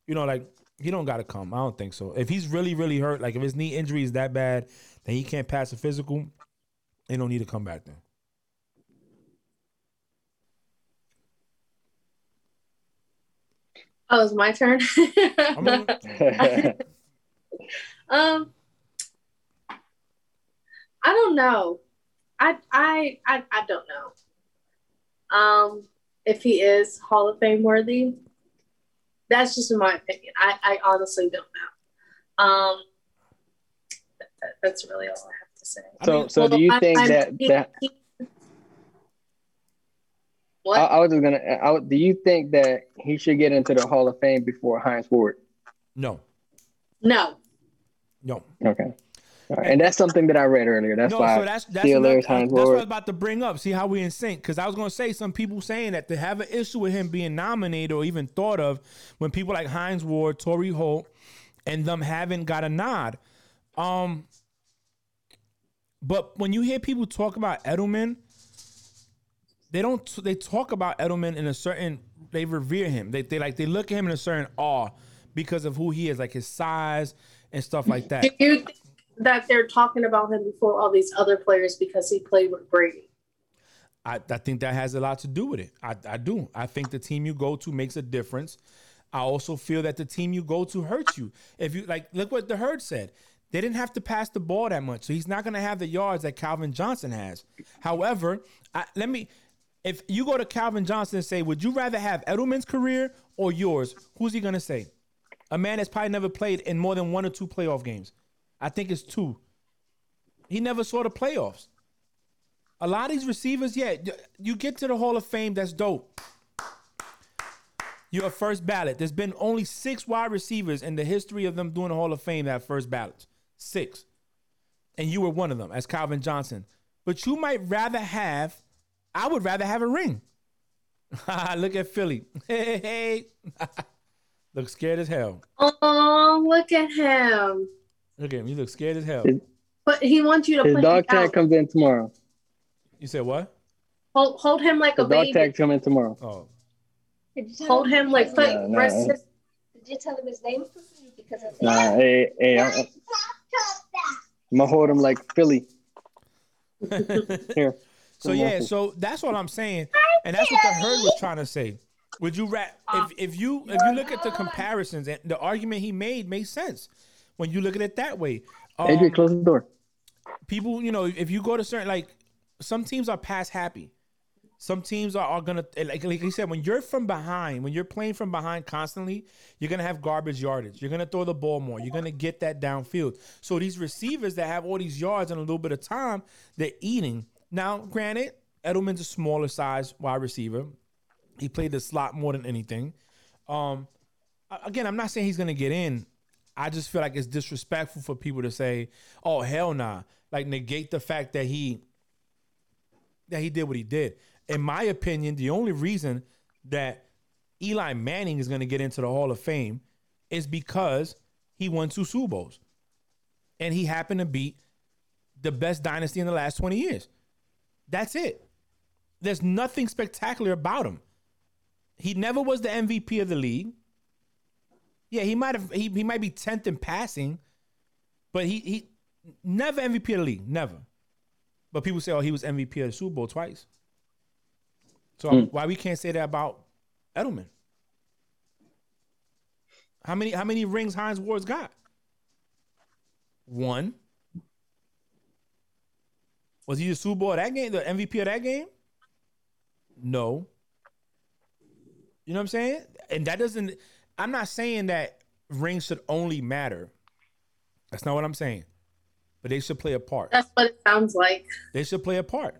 you know, like he don't got to come. I don't think so. If he's really, really hurt, like if his knee injury is that bad that he can't pass a physical, they don't need to come back then.
Oh, it's my turn.
I
um, I don't know. I I I I don't know. Um, if he is Hall of Fame worthy, that's just my opinion. I I honestly don't know. Um, that, that- that's really all I have to say.
I
so,
mean-
so do you
I-
think
I'm-
that that
what?
I, I was just gonna? I, do you think that he should get into the Hall of Fame before Hines Ward?
no,
no.
no.
Okay, All right. and that's something that I read earlier. That's
no,
why
so that's that's,
Steelers,
another-
Hines
that's what I was about to bring up. See how we in sync? Because I was going to say some people saying that they have an issue with him being nominated or even thought of when people like Hines Ward, Torry Holt, and them haven't got a nod. Um, but when you hear people talk about Edelman, they don't. They talk about Edelman in a certain. They revere him. They they like they look at him in a certain awe because of who he is, like his size and stuff like that.
Do you think that they're talking about him before all these other players because he played with Brady?
I, I think that has a lot to do with it. I, I do. I think the team you go to makes a difference. I also feel that the team you go to hurts you. If you like, look what the herd said. They didn't have to pass the ball that much, so he's not going to have the yards that Calvin Johnson has. However, I, let me. If you go to Calvin Johnson and say, "Would you rather have Edelman's career or yours?" Who's he going to say? A man that's probably never played in more than one or two playoff games. I think it's two. He never saw the playoffs. A lot of these receivers, yeah, you get to the Hall of Fame, that's dope. You're a first ballot. There's been only six wide receivers in the history of them doing the Hall of Fame that first ballots. Six. And you were one of them as Calvin Johnson. But you might rather have, I would rather have a ring. Look at Philly. Hey, hey. look scared as hell.
Oh, look at him!
Look at him. You look scared as hell.
But he wants you to
His
put
dog
him
tag
out.
comes in tomorrow.
You said what?
Hold, hold him like
The
a
dog
baby.
Dog tag come in tomorrow.
Oh.
Did you tell
Hold him like put
No, no.
his-
Did you tell him his name? Because of
Nah, hey, hey, I'm, I'm gonna hold him like Philly. Here.
So yeah, so that's what I'm saying, and that's what the herd was trying to say. Would you rat if if you if you look at the comparisons and the argument he made makes sense when you look at it that way.
Adrian,
Um,
close the door.
people, you know, if you go to certain like some teams are pass happy. Some teams are, are gonna like like you said, when you're from behind, when you're playing from behind constantly, you're gonna have garbage yardage. You're gonna throw the ball more. You're gonna get that downfield. So these receivers that have all these yards in a little bit of time, they're eating. Now, granted, Edelman's a smaller size wide receiver. He played the slot more than anything. Um, again, I'm not saying he's gonna get in. I just feel like it's disrespectful for people to say, "Oh hell nah," like negate the fact that he that he did what he did. In my opinion, the only reason that Eli Manning is going to get into the Hall of Fame is because he won two Super Bowls, and he happened to beat the best dynasty in the last twenty years. That's it. There's nothing spectacular about him. He never was the MVP of the league. Yeah, he might have he, he might be 10th in passing, but he he never MVP of the league, never. But people say, oh, he was MVP of the Super Bowl twice. So hmm. why we can't say that about Edelman? How many how many rings Hines Ward's got? One. Was he the Super Bowl of that game, the MVP of that game? No. You know what I'm saying? And that doesn't I'm not saying that rings should only matter. That's not what I'm saying. But they should play a part.
That's what it sounds like.
They should play a part.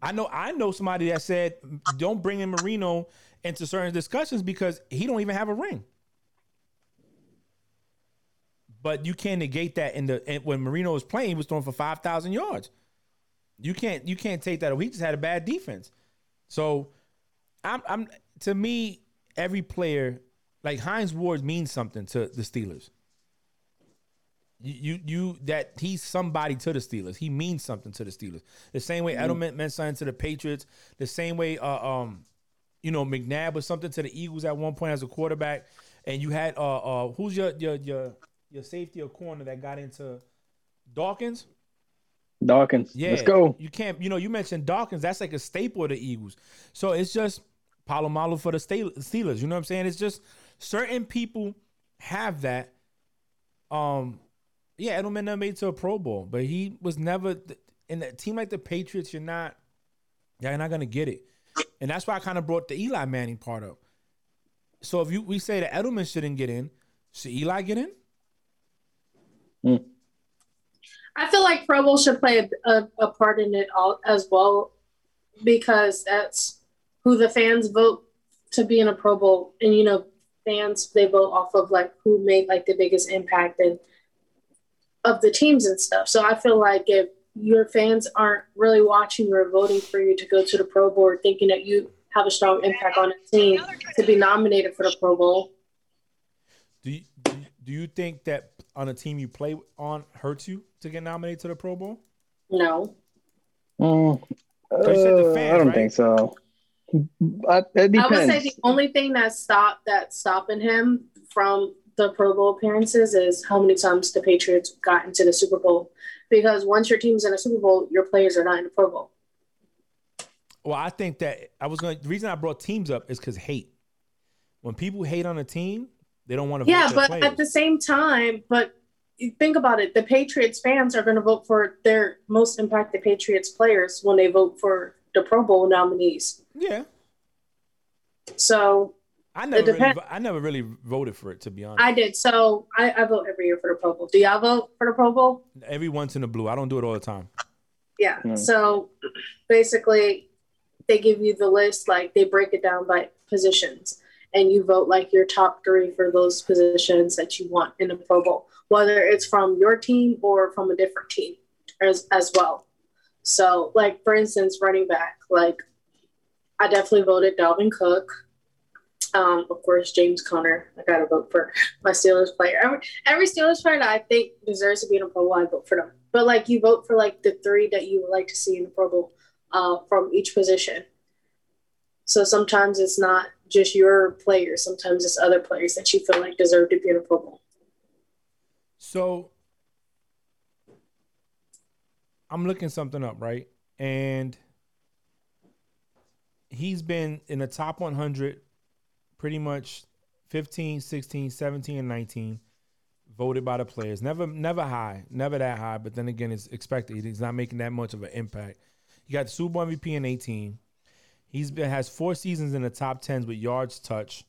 I know I know somebody that said don't bring in Marino into certain discussions because he don't even have a ring. But you can't negate that in the when Marino was playing, he was throwing for five thousand yards. You can't you can't take that away. He just had a bad defense. So I'm I'm to me, every player like Hines Ward means something to the Steelers. You, you you that he's somebody to the Steelers. He means something to the Steelers. The same way Edelman meant something to the Patriots. The same way uh, um you know McNabb was something to the Eagles at one point as a quarterback. And you had uh uh who's your your your your safety or corner that got into Dawkins?
Dawkins.
Yeah,
Let's go.
You can't, you know, you mentioned Dawkins. That's like a staple of the Eagles. So it's just Polamalu for the Steelers. You know what I'm saying? It's just certain people have that. Um, yeah, Edelman never made it to a Pro Bowl, but he was never in a team like the Patriots. You're not, you're not gonna get it, and that's why I kind of brought the Eli Manning part up. So if you we say that Edelman shouldn't get in, should Eli get in?
I feel like Pro Bowl should play a, a, a part in it all as well because that's who the fans vote to be in a Pro Bowl. And you know, fans they vote off of like who made like the biggest impact and of the teams and stuff. So I feel like if your fans aren't really watching or voting for you to go to the Pro Bowl thinking that you have a strong impact on a team to be nominated for the Pro Bowl,
Do you, do you- think that on a team you play on hurts you to get nominated to the Pro Bowl?
no.
Mm,
So you said the
uh,
fans,
I don't
right?
think so. I, it depends.
I would say the only thing that stopped that stopping him from the Pro Bowl appearances is how many times the Patriots got into the Super Bowl. Because once your team's in a Super Bowl, your players are not in the Pro Bowl.
Well, I think that I was going. to The reason I brought teams up is because hate. When people hate on a team, they don't want to.
Yeah,
vote
but
their
at the same time, but think about it, the Patriots fans are going to vote for their most impacted Patriots players when they vote for the Pro Bowl nominees.
yeah,
So
I never really, I never really voted for it to be honest.
I did. So I, I vote every year for the Pro Bowl. Do y'all vote for the Pro Bowl?
Every once in a blue, I don't do it all the time.
Yeah.
Mm.
So basically, they give you the list, like they break it down by positions, and you vote like your top three for those positions that you want in the Pro Bowl, whether it's from your team or from a different team as, as well. So, like for instance, running back, like I definitely voted Dalvin Cook. Um, of course, James Conner. I gotta vote for my Steelers player. Every, every Steelers player that I think deserves to be in a Pro Bowl, I vote for them. But like you vote for like the three that you would like to see in the Pro Bowl uh, from each position. So sometimes it's not just your players. Sometimes it's other players that you feel like deserve to be in a Pro Bowl.
So I'm looking something up, right? And he's been in the top 100 pretty much 15, 16, 17, and 19. voted by the players. Never, never high, never that high. But then again, it's expected. He's not making that much of an impact. He got the Super Bowl MVP in 18. He's been has four seasons in the top tens with yards touch,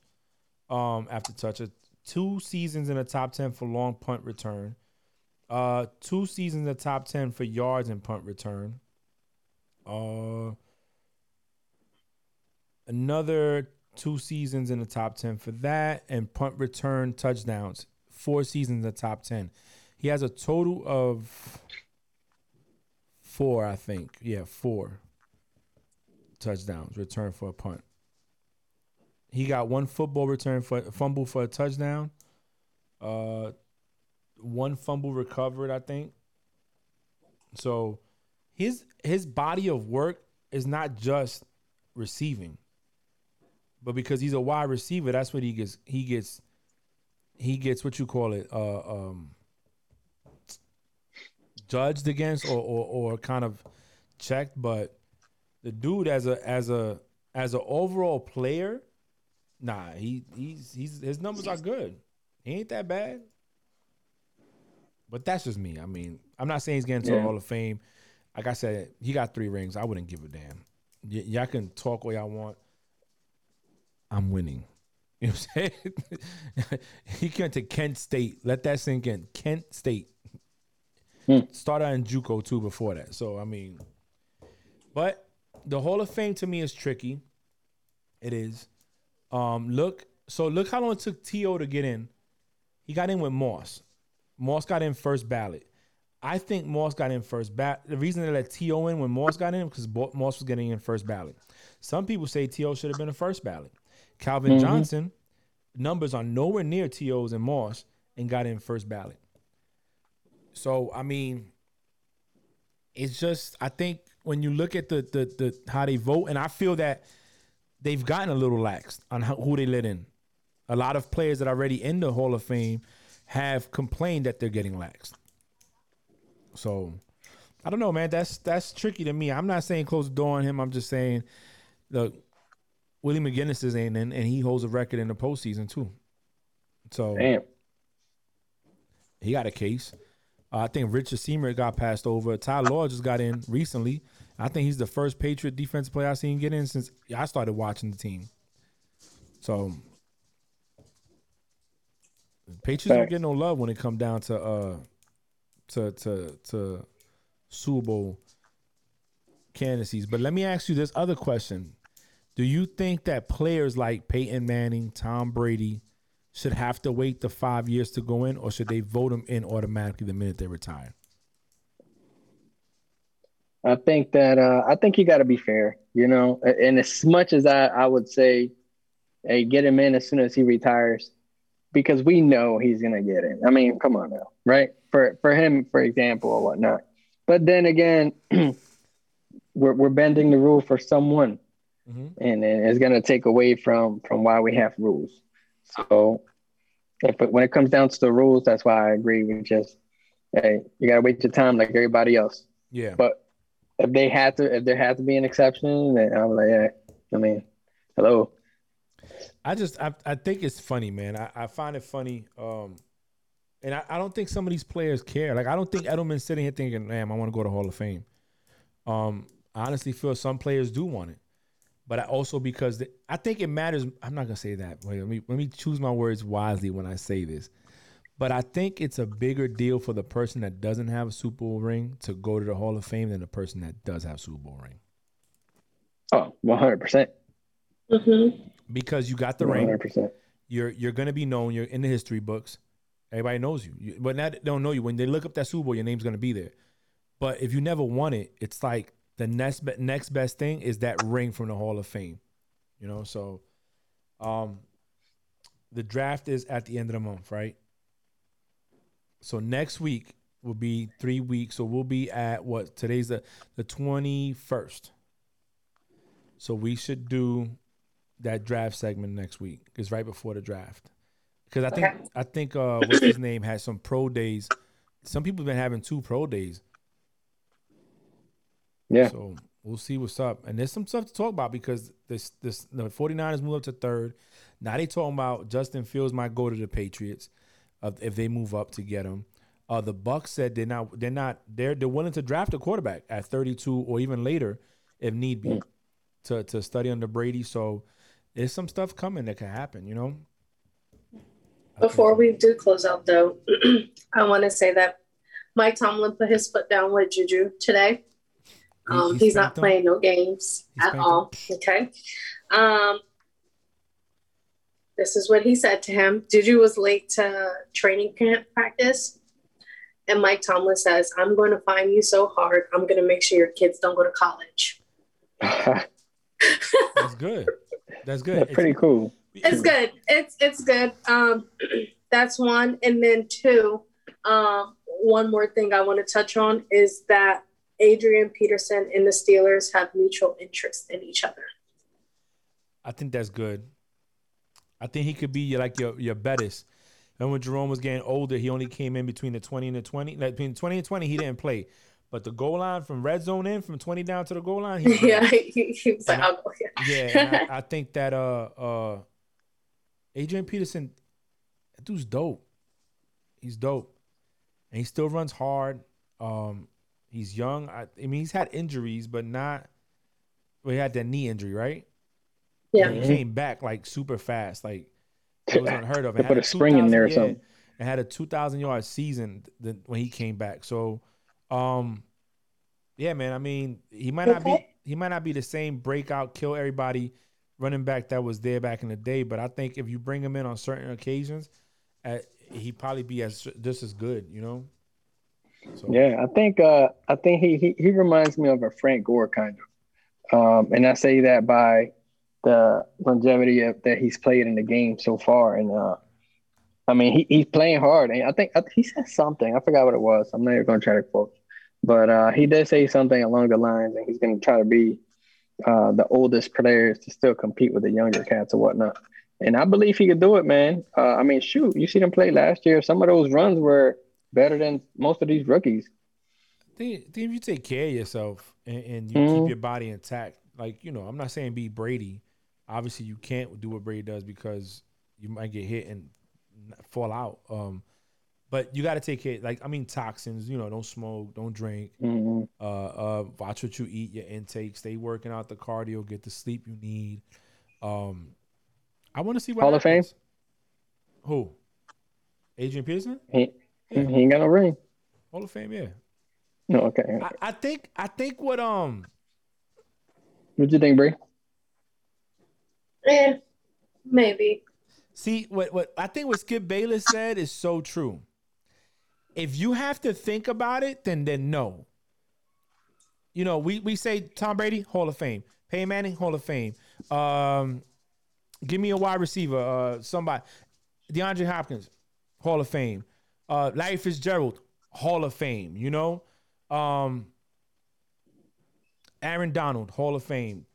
um, after touch. Uh, Two seasons in the top ten for long punt return. Uh, two seasons in the top ten for yards and punt return. Uh, another two seasons in the top 10 for that and punt return touchdowns. Four seasons in the top 10 he has a total of four i think. Yeah four touchdowns return for a punt. He got one football return for fumble for a touchdown. Uh one fumble recovered i think so his his body of work is not just receiving but because he's a wide receiver, that's what he gets. He gets. He gets what you call it, uh, um, judged against or, or or kind of checked. But the dude, as a as a as an overall player, nah, he he's he's his numbers are good. He ain't that bad. But that's just me. I mean, I'm not saying he's getting to the Hall of Fame. Like I said, he got three rings. I wouldn't give a damn. Y- y'all can talk what y'all want. I'm winning. You know what I'm saying? he went to Kent State. Let that sink in. Kent State.
Hmm.
Started out in JUCO too before that. So I mean, but the Hall of Fame to me is tricky. It is. Um, look. So look how long it took T.O. to get in. He got in with Moss. Moss got in first ballot. I think Moss got in first ballot. The reason they let T.O. in when Moss got in because Moss was getting in first ballot. Some people say T.O. should have been a first ballot. Calvin
Mhm.
Johnson numbers are nowhere near T.O.'s and Moss and got in first ballot. So I mean, it's just I think when you look at the the the how they vote, and I feel that they've gotten a little lax on how, who they let in. A lot of players that are already in the Hall of Fame have complained that they're getting laxed. So I don't know, man. That's that's tricky to me. I'm not saying close the door on him. I'm just saying, look, Willie McGinest is in, and, and he holds a record in the postseason too. So
Damn.
he got a case. Uh, I think Richard Seymour got passed over. Ty Law just got in recently. I think he's the first Patriot defensive player I've seen get in since I started watching the team. So Patriots don't get no love when it come down to uh to to to Super Bowl candidacies. But let me ask you this other question: Do you think that players like Peyton Manning, Tom Brady, should have to wait the five years to go in, or should they vote them in automatically the minute they retire?
I think that uh, I think you got to be fair, you know. And as much as I, I would say, hey, get him in as soon as he retires, because we know he's gonna get in. I mean, come on now, right? For for him, for example, or whatnot. But then again, we're we're bending the rule for someone,
Mhm.
and, and it's gonna take away from from why we have rules. So, if it, when it comes down to the rules, that's why I agree with just, hey, you gotta wait your time like everybody else.
Yeah,
But if they had to, if there had to be an exception, then I'm like, yeah. I mean, hello.
I just I, I think it's funny, man. I, I find it funny. Um and I, I don't think some of these players care. Like I don't think Edelman's sitting here thinking, damn, I want to go to Hall of Fame. Um, I honestly feel some players do want it. But I also because the, I think it matters. I'm not gonna say that. Wait, let me let me choose my words wisely when I say this. But I think it's a bigger deal for the person that doesn't have a Super Bowl ring to go to the Hall of Fame than the person that does have a Super Bowl ring.
Oh, 100%.
Mm-hmm.
Because you got the ring.
100%.
you're you're gonna be known. You're in the history books. Everybody knows you. you but now they don't know you. When they look up that Super Bowl, your name's gonna be there. But if you never won it, it's like the next be- next best thing is that ring from the Hall of Fame. You know, so um the draft is at the end of the month, right? So next week will be three weeks. So we'll be at what today's the the twenty first. So we should do that draft segment next week. It's right before the draft. Because I think
Okay.
I think uh what's his name had some pro days. Some people have been having two pro days.
Yeah.
So we'll see what's up. And there's some stuff to talk about because this this the 49ers moved up to third. Now they talking about Justin Fields might go to the Patriots. uh, if they move up to get him. Uh, the Bucs said they're not they're not they're they're willing to draft a quarterback at 32 or even later if need be to to study under Brady. So there's some stuff coming that could happen, you know.
Before we do close out, though, I want to say that Mike Tomlin put his foot down with Juju today. Um,
he
he's not playing no games
He
at all. Okay. Um, this is what he said to him. Juju was late to training camp practice. And Mike Tomlin says, I'm going to find you so hard. I'm going to make sure your kids don't go to college.
That's good. That's good.
That's pretty cool.
It's good. It's it's good. Um, that's one, and then two. Um, one more thing I want to touch on is that Adrian Peterson and the Steelers have mutual interest in each other.
I think that's good. I think he could be like your your Bettis. And when Jerome was getting older, he only came in between the 20 and the 20. Like between 20 and 20, he didn't play. But the goal line from red zone in, from 20 down to the goal line, he
yeah, he, he was like, I'll go here.
Yeah, I, I think that uh uh Adrian Peterson, that dude's dope. He's dope. And he still runs hard. Um he's young. I, I mean he's had injuries, but not well, he had that knee injury, right?
Yeah.
And he came back like super fast. Like it was unheard of.
They
And
put a spring in there or something.
And had a two thousand yard season th- when he came back. So, um, yeah, man. I mean, he might not be he might not be the same breakout, kill everybody running back that was there back in the day. But I think if you bring him in on certain occasions, uh, he probably be as just as good. You know. So,
Yeah, I think uh, I think he, he he reminds me of a Frank Gore kind of, um, and I say that by the longevity of, that he's played in the game so far. And uh, I mean, he, he's playing hard, and I think I, he said something. I forgot what it was. I'm not even going to try to quote, but uh, he did say something along the lines, and he's going to try to be uh, the oldest players to still compete with the younger cats or whatnot. And I believe he could do it, man. Uh, I mean, shoot, you see them play last year. Some of those runs were better than most of these rookies.
I think, I think if you take care of yourself and, and you
Mhm.
keep your body intact, like you know, I'm not saying be Brady. Obviously, you can't do what Brady does because you might get hit and fall out. Um, but you got to take care. Like I mean, toxins. You know, don't smoke, don't drink.
Mhm.
Uh, uh, watch what you eat, your intake. Stay working out the cardio. Get the sleep you need. Um, I want to see what
Hall of Fame?
Who? Adrian Peterson,
He, he ain't got no ring.
Hall of Fame. Yeah,
No, okay.
I, I think. I think what um.
What you think, Bree?
Eh, maybe.
See what what I think what Skip Bayless said is so true. If you have to think about it, then then no. You know, we we say Tom Brady, Hall of Fame. Peyton Manning, Hall of Fame. Um, give me a wide receiver, uh, somebody. DeAndre Hopkins, Hall of Fame. Uh, Larry Fitzgerald, Hall of Fame. You know, um, Aaron Donald, Hall of Fame.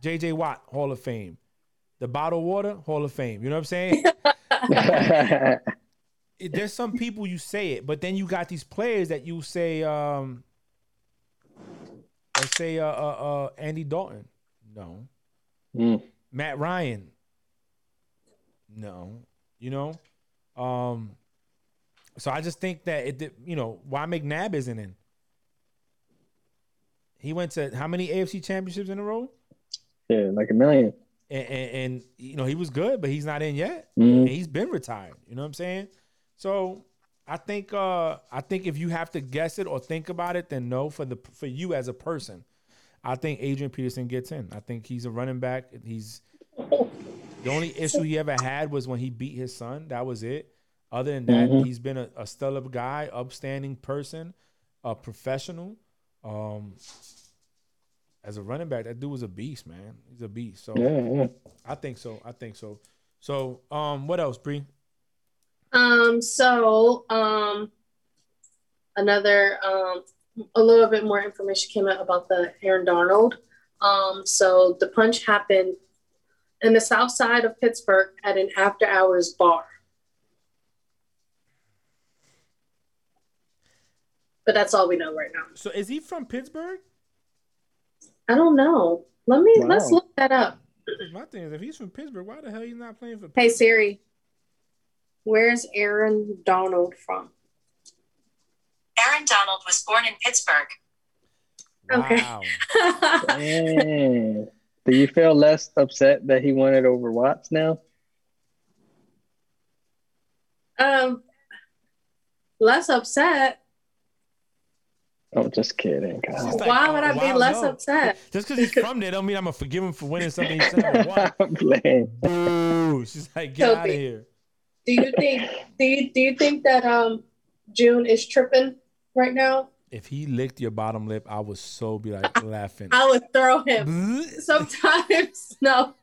J.J. Watt, Hall of Fame. The bottled water, Hall of Fame. You know what I'm saying? There's some people you say it, but then you got these players that you say, um, let's say, uh, uh, uh, Andy Dalton. No.
Mm.
Matt Ryan. No. You know? Um, so I just think that it, you know, why McNabb isn't in? He went to how many AFC championships in a row?
yeah, like a million.
and, and, and you know he was good, but he's not in yet.
Mhm.
And he's been retired. You know what I'm saying? So I think uh I think if you have to guess it or think about it, then no. For the for you as a person, I think Adrian Peterson gets in. I think he's a running back. He's the only issue he ever had was when he beat his son. That was it. Other than that,
Mhm.
he's been a, a stellar guy, upstanding person, a professional. Um, as a running back, that dude was a beast, man. He's a beast. So
Yeah, yeah.
I think so. I think so. So, um, what else, Bree?
Um, so um another um a little bit more information came out about the Aaron Donald. Um, so the punch happened in the south side of Pittsburgh at an after hours bar. But that's all we know right now.
So, is he from Pittsburgh?
I don't know. Let me
Wow.
let's look that up.
My thing is, if he's from Pittsburgh, why the hell he's not playing for?
Hey Siri, Where's Aaron Donald from?
Aaron Donald was born in Pittsburgh.
Okay.
Wow.
Dang. Do you feel less upset that he won it over Watts now?
um, less upset.
I'm just kidding.
She's like,
Why
oh,
would I be less
no.
upset?
Just because he's from there, don't mean I'm gonna forgive him for winning something he said. or What?
I'm playing.
Boo! She's like, get out of here.
Do you think? Do you do you think that um June is tripping right now?
If he licked your bottom lip, I would so be like laughing.
I would throw him. Sometimes no.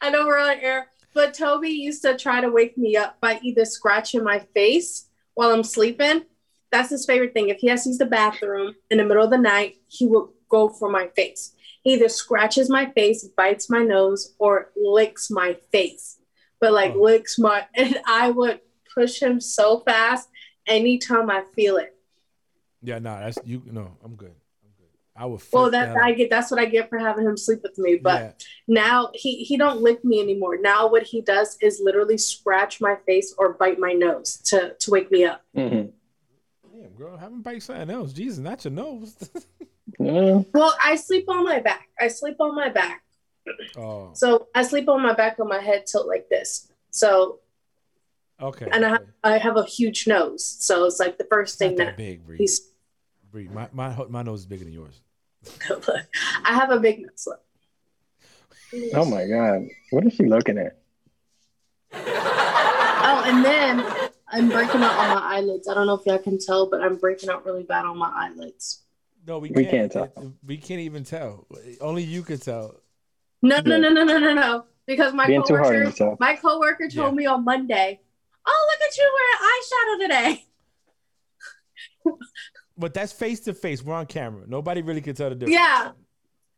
I know we're on air, but Toby used to try to wake me up by either scratching my face while I'm sleeping. That's his favorite thing. If he has to use the bathroom in the middle of the night, he will go for my face. He either scratches my face, bites my nose, or licks my face. But like
Oh.
licks my and I would push him so fast anytime I feel it.
Yeah, no, that's you. No, I'm good. I'm good. I would.
Well,
flip
that
that
I get that's what I get for having him sleep with me. But
Yeah.
now he he don't lick me anymore. Now what he does is literally scratch my face or bite my nose to to wake me up.
Mm-hmm.
Damn, girl, have him bite something else. Jesus, not your nose.
Yeah.
Well, I sleep on my back. I sleep on my back.
Oh,
So I sleep on my back on my head tilt like this. So
okay.
and I have, I have a huge nose. So it's like the first
It's not
thing
that
that
big, Bree.
he's
Bree, my, my my nose is bigger than yours.
I have a big nose. Look.
Oh my God. What is she looking at?
Oh, and then I'm breaking out on my eyelids. I don't know if y'all can tell, but I'm breaking out really bad on my eyelids.
No, we
We
can't.
can't
It- we can't even tell. Only you can tell.
No, no,
Yeah.
no, no, no, no, no. Because my
Being too hard on
coworker, my coworker told
Yeah.
me on Monday, "Oh, look at you wearing eyeshadow today."
But that's face to face. We're on camera. Nobody really can tell the difference.
Yeah. And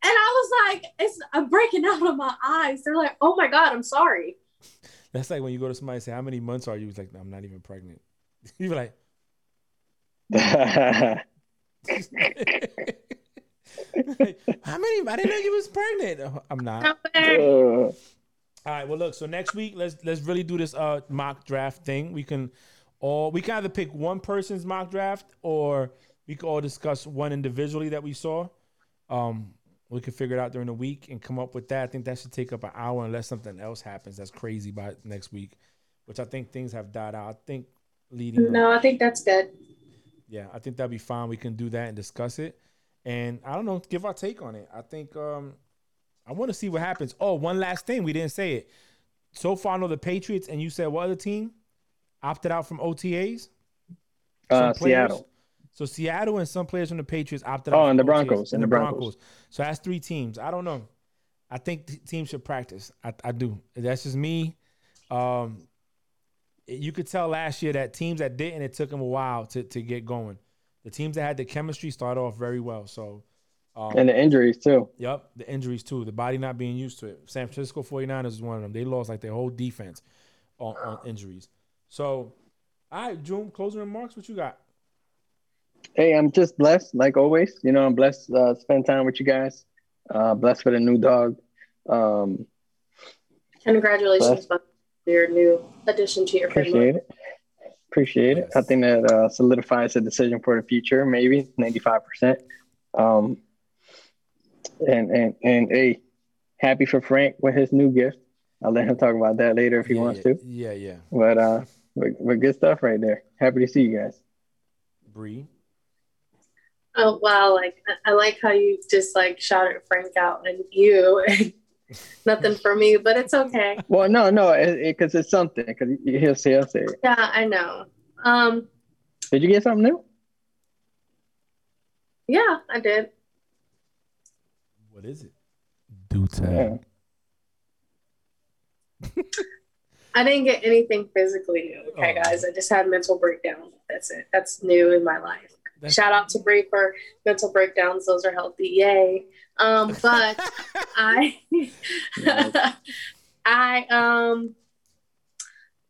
I was like, "It's I'm breaking out on my eyes." They're like, "Oh my god, I'm sorry."
That's like when you go to somebody and say, "How many months are you?" It's like, "I'm not even pregnant." you be like, "How many? I didn't know you was pregnant." "Oh, I'm not.
Uh,
All right. Well, look. So next week, let's let's really do this uh mock draft thing. We can all we can either pick one person's mock draft or we can all discuss one individually that we saw. Um, we can figure it out during the week and come up with that. I think that should take up an hour unless something else happens that's crazy by next week, which I think things have died out. I think leading. up-
No, I think that's good.
yeah, I think that'd be fine. We can do that and discuss it. And I don't know, give our take on it. I think um I want to see what happens. Oh, one last thing, we didn't say it. So far, I know the Patriots, and you said what other team opted out from OTAs?
uh, Seattle.
So Seattle and some players from the Patriots opted out.
Oh,
and
the Broncos, and the Broncos.
So that's three teams. I don't know. I think teams should practice. I, I do. That's just me. Um, you could tell last year that teams that didn't, it took them a while to, to get going. The teams that had the chemistry started off very well. So, um,
And the injuries too.
Yep, the injuries too, the body not being used to it. San Francisco 49ers is one of them. They lost like their whole defense on, on injuries. So, all right, June, closing remarks. What you got?
Hey, I'm just blessed, like always. You know, I'm blessed uh, spend time with you guys. Uh, blessed with a new dog. Um,
Congratulations on your new addition to your family.
appreciate it. Appreciate it. I think that uh, solidifies a decision for the future, maybe 95%. Um, and, and, and hey, happy for Frank with his new gift. I'll let him talk about that later if he
yeah,
wants
yeah,
to.
Yeah, yeah.
But uh, but, but good stuff right there. Happy to see you guys.
Bree.
Oh wow! Like I- I like how you just like shouted Frank out and you. Nothing for me, but it's okay.
Well, no, no, because it, 'cause it's something. Because he'll say, he'll say.
Yeah, I know. Um,
Did you get something new?
yeah, I did.
What is it? Do
Yeah.
tell.
I didn't get anything physically new. Okay,
Oh.
guys, I just had mental breakdown. That's it. That's new in my life.
That's-
Shout out to Bree for mental breakdowns. Those are healthy. Yay. Um, but I I um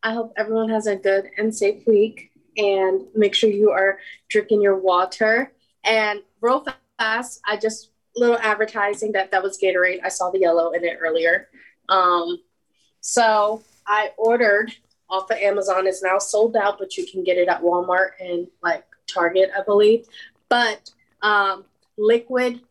I hope everyone has a good and safe week and make sure you are drinking your water. And real fast, I just little advertising that that was Gatorade. I saw the yellow in it earlier. Um so I ordered off of Amazon. It's now sold out, but you can get it at Walmart and like Target, I believe. But um, liquid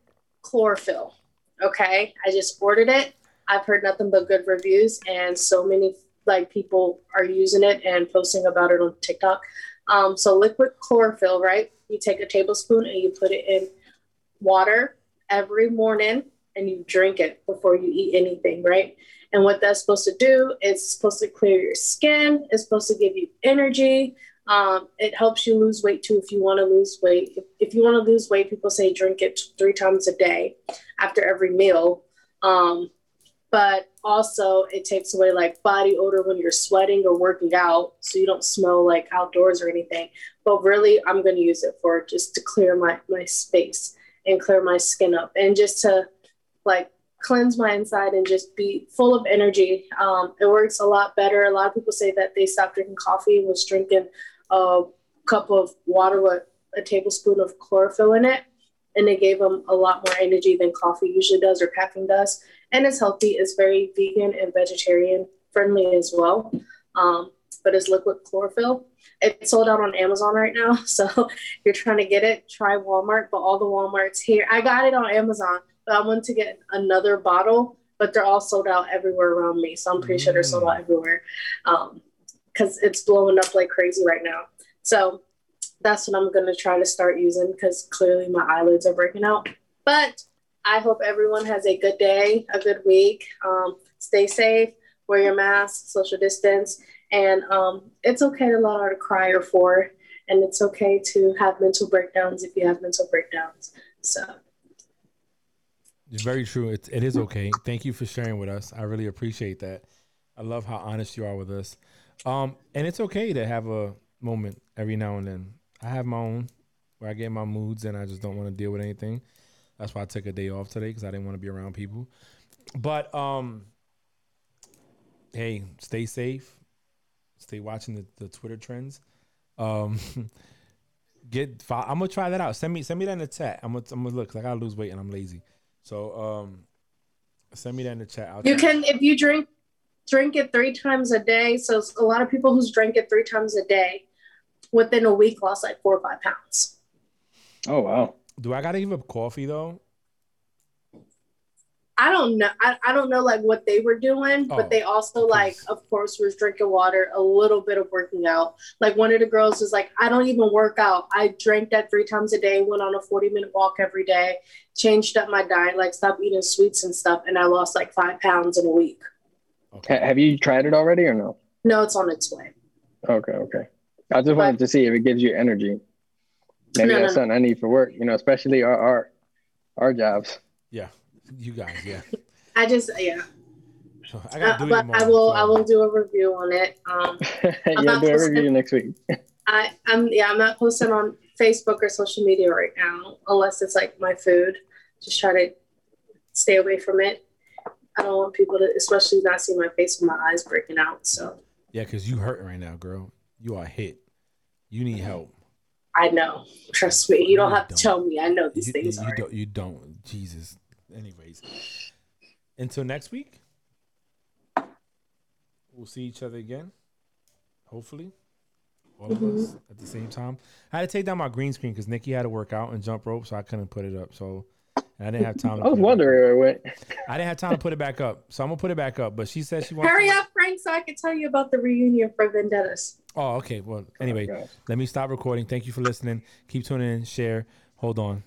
chlorophyll. Okay, I just ordered it. I've heard nothing but good reviews, and so many like people are using it and posting about it on TikTok. Um, so liquid chlorophyll, right? You take a tablespoon and you put it in water every morning and you drink it before you eat anything, right? And what that's supposed to do, it's supposed to clear your skin, it's supposed to give you energy. Um, it helps you lose weight too if you want to lose weight. If, if you want to lose weight, people say drink it three times a day after every meal. Um, but also, it takes away like body odor when you're sweating or working out, so you don't smell like outdoors or anything. But really, I'm going to use it for just to clear my, my space and clear my skin up and just to like cleanse my inside and just be full of energy. Um, it works a lot better. A lot of people say that they stopped drinking coffee and was drinking a cup of water with a tablespoon of chlorophyll in it. And it gave them a lot more energy than coffee usually does or caffeine does. And it's healthy. It's very vegan and vegetarian friendly as well. Um, but it's liquid chlorophyll. It's sold out on Amazon right now. So if you're trying to get it, try Walmart. But all the Walmarts here, I got it on Amazon, but I went to get another bottle, but they're all sold out everywhere around me. So I'm pretty sure they're sold out everywhere because it's blowing up like crazy right now. So that's what I'm going to try to start using because clearly my eyelids are breaking out. But I hope everyone has a good day, a good week. Um, stay safe, wear your mask, social distance, and um, it's okay to let out a cry or four, and it's okay to have mental breakdowns if you have mental breakdowns. So
It's very true. It, it is okay. Thank you for sharing with us. I really appreciate that. I love how honest you are with us. Um, and it's okay to have a moment every now and then. I have my own where I get my moods and I just don't want to deal with anything. That's why I took a day off today because I didn't want to be around people. But um, hey, stay safe. Stay watching the, the Twitter trends. Um, get I'm gonna try that out. Send me send me that in the chat. I'm gonna I'm gonna look. 'cause I gotta lose weight and I'm lazy. So um, send me that in the chat. I'll
you can if you drink drink it three times a day. So a lot of people who's drink it three times a day within a week lost like four or five pounds.
Oh wow.
Do I gotta give up coffee though?
I don't know. I, I don't know like what they were doing,
Oh,
but they also like,
please.
of course, was drinking water, a little bit of working out. Like one of the girls was like, I don't even work out. I drank that three times a day, went on a 40 minute walk every day, changed up my diet, like stopped eating sweets and stuff, and I lost like five pounds in a week.
Ha- have you tried it already or no?
No, it's on its way.
Okay, okay. I just wanted to see if it gives you energy. Maybe
No, no,
that's
no.
something I need for work. You know, especially our our, our jobs.
Yeah, you guys. Yeah,
I just yeah.
I gotta
Uh,
do
but
tomorrow,
I will
so-
I will do a review on it. Um,
You'll
not
do a
posting-
review next week.
I I'm yeah I'm not posting on Facebook or social media right now unless it's like my food. Just try to stay away from it. I don't want people to, especially not see my face with my eyes breaking out. So
Yeah, because you hurting right now, girl. You are hit. You need help.
I know. Trust me. You don't have to
don't.
tell me. I know these
you,
things
you,
are.
don't. You don't. Jesus. Anyways, until next week, we'll see each other again. Hopefully, all of
Mhm.
us at the same time. I had to take down my green screen because Nikki had to work out and jump rope, so I couldn't put it up. So I didn't have time. To
I was
put it back
wondering where it went.
I didn't have time to put it back up, so I'm gonna put it back up. But she said she wants.
Hurry
to-
up, Frank, so I can tell you about the reunion for Vendettas.
Oh, okay. Well, oh anyway,
gosh.
let me stop recording. Thank you for listening. Keep tuning in. Share. Hold on.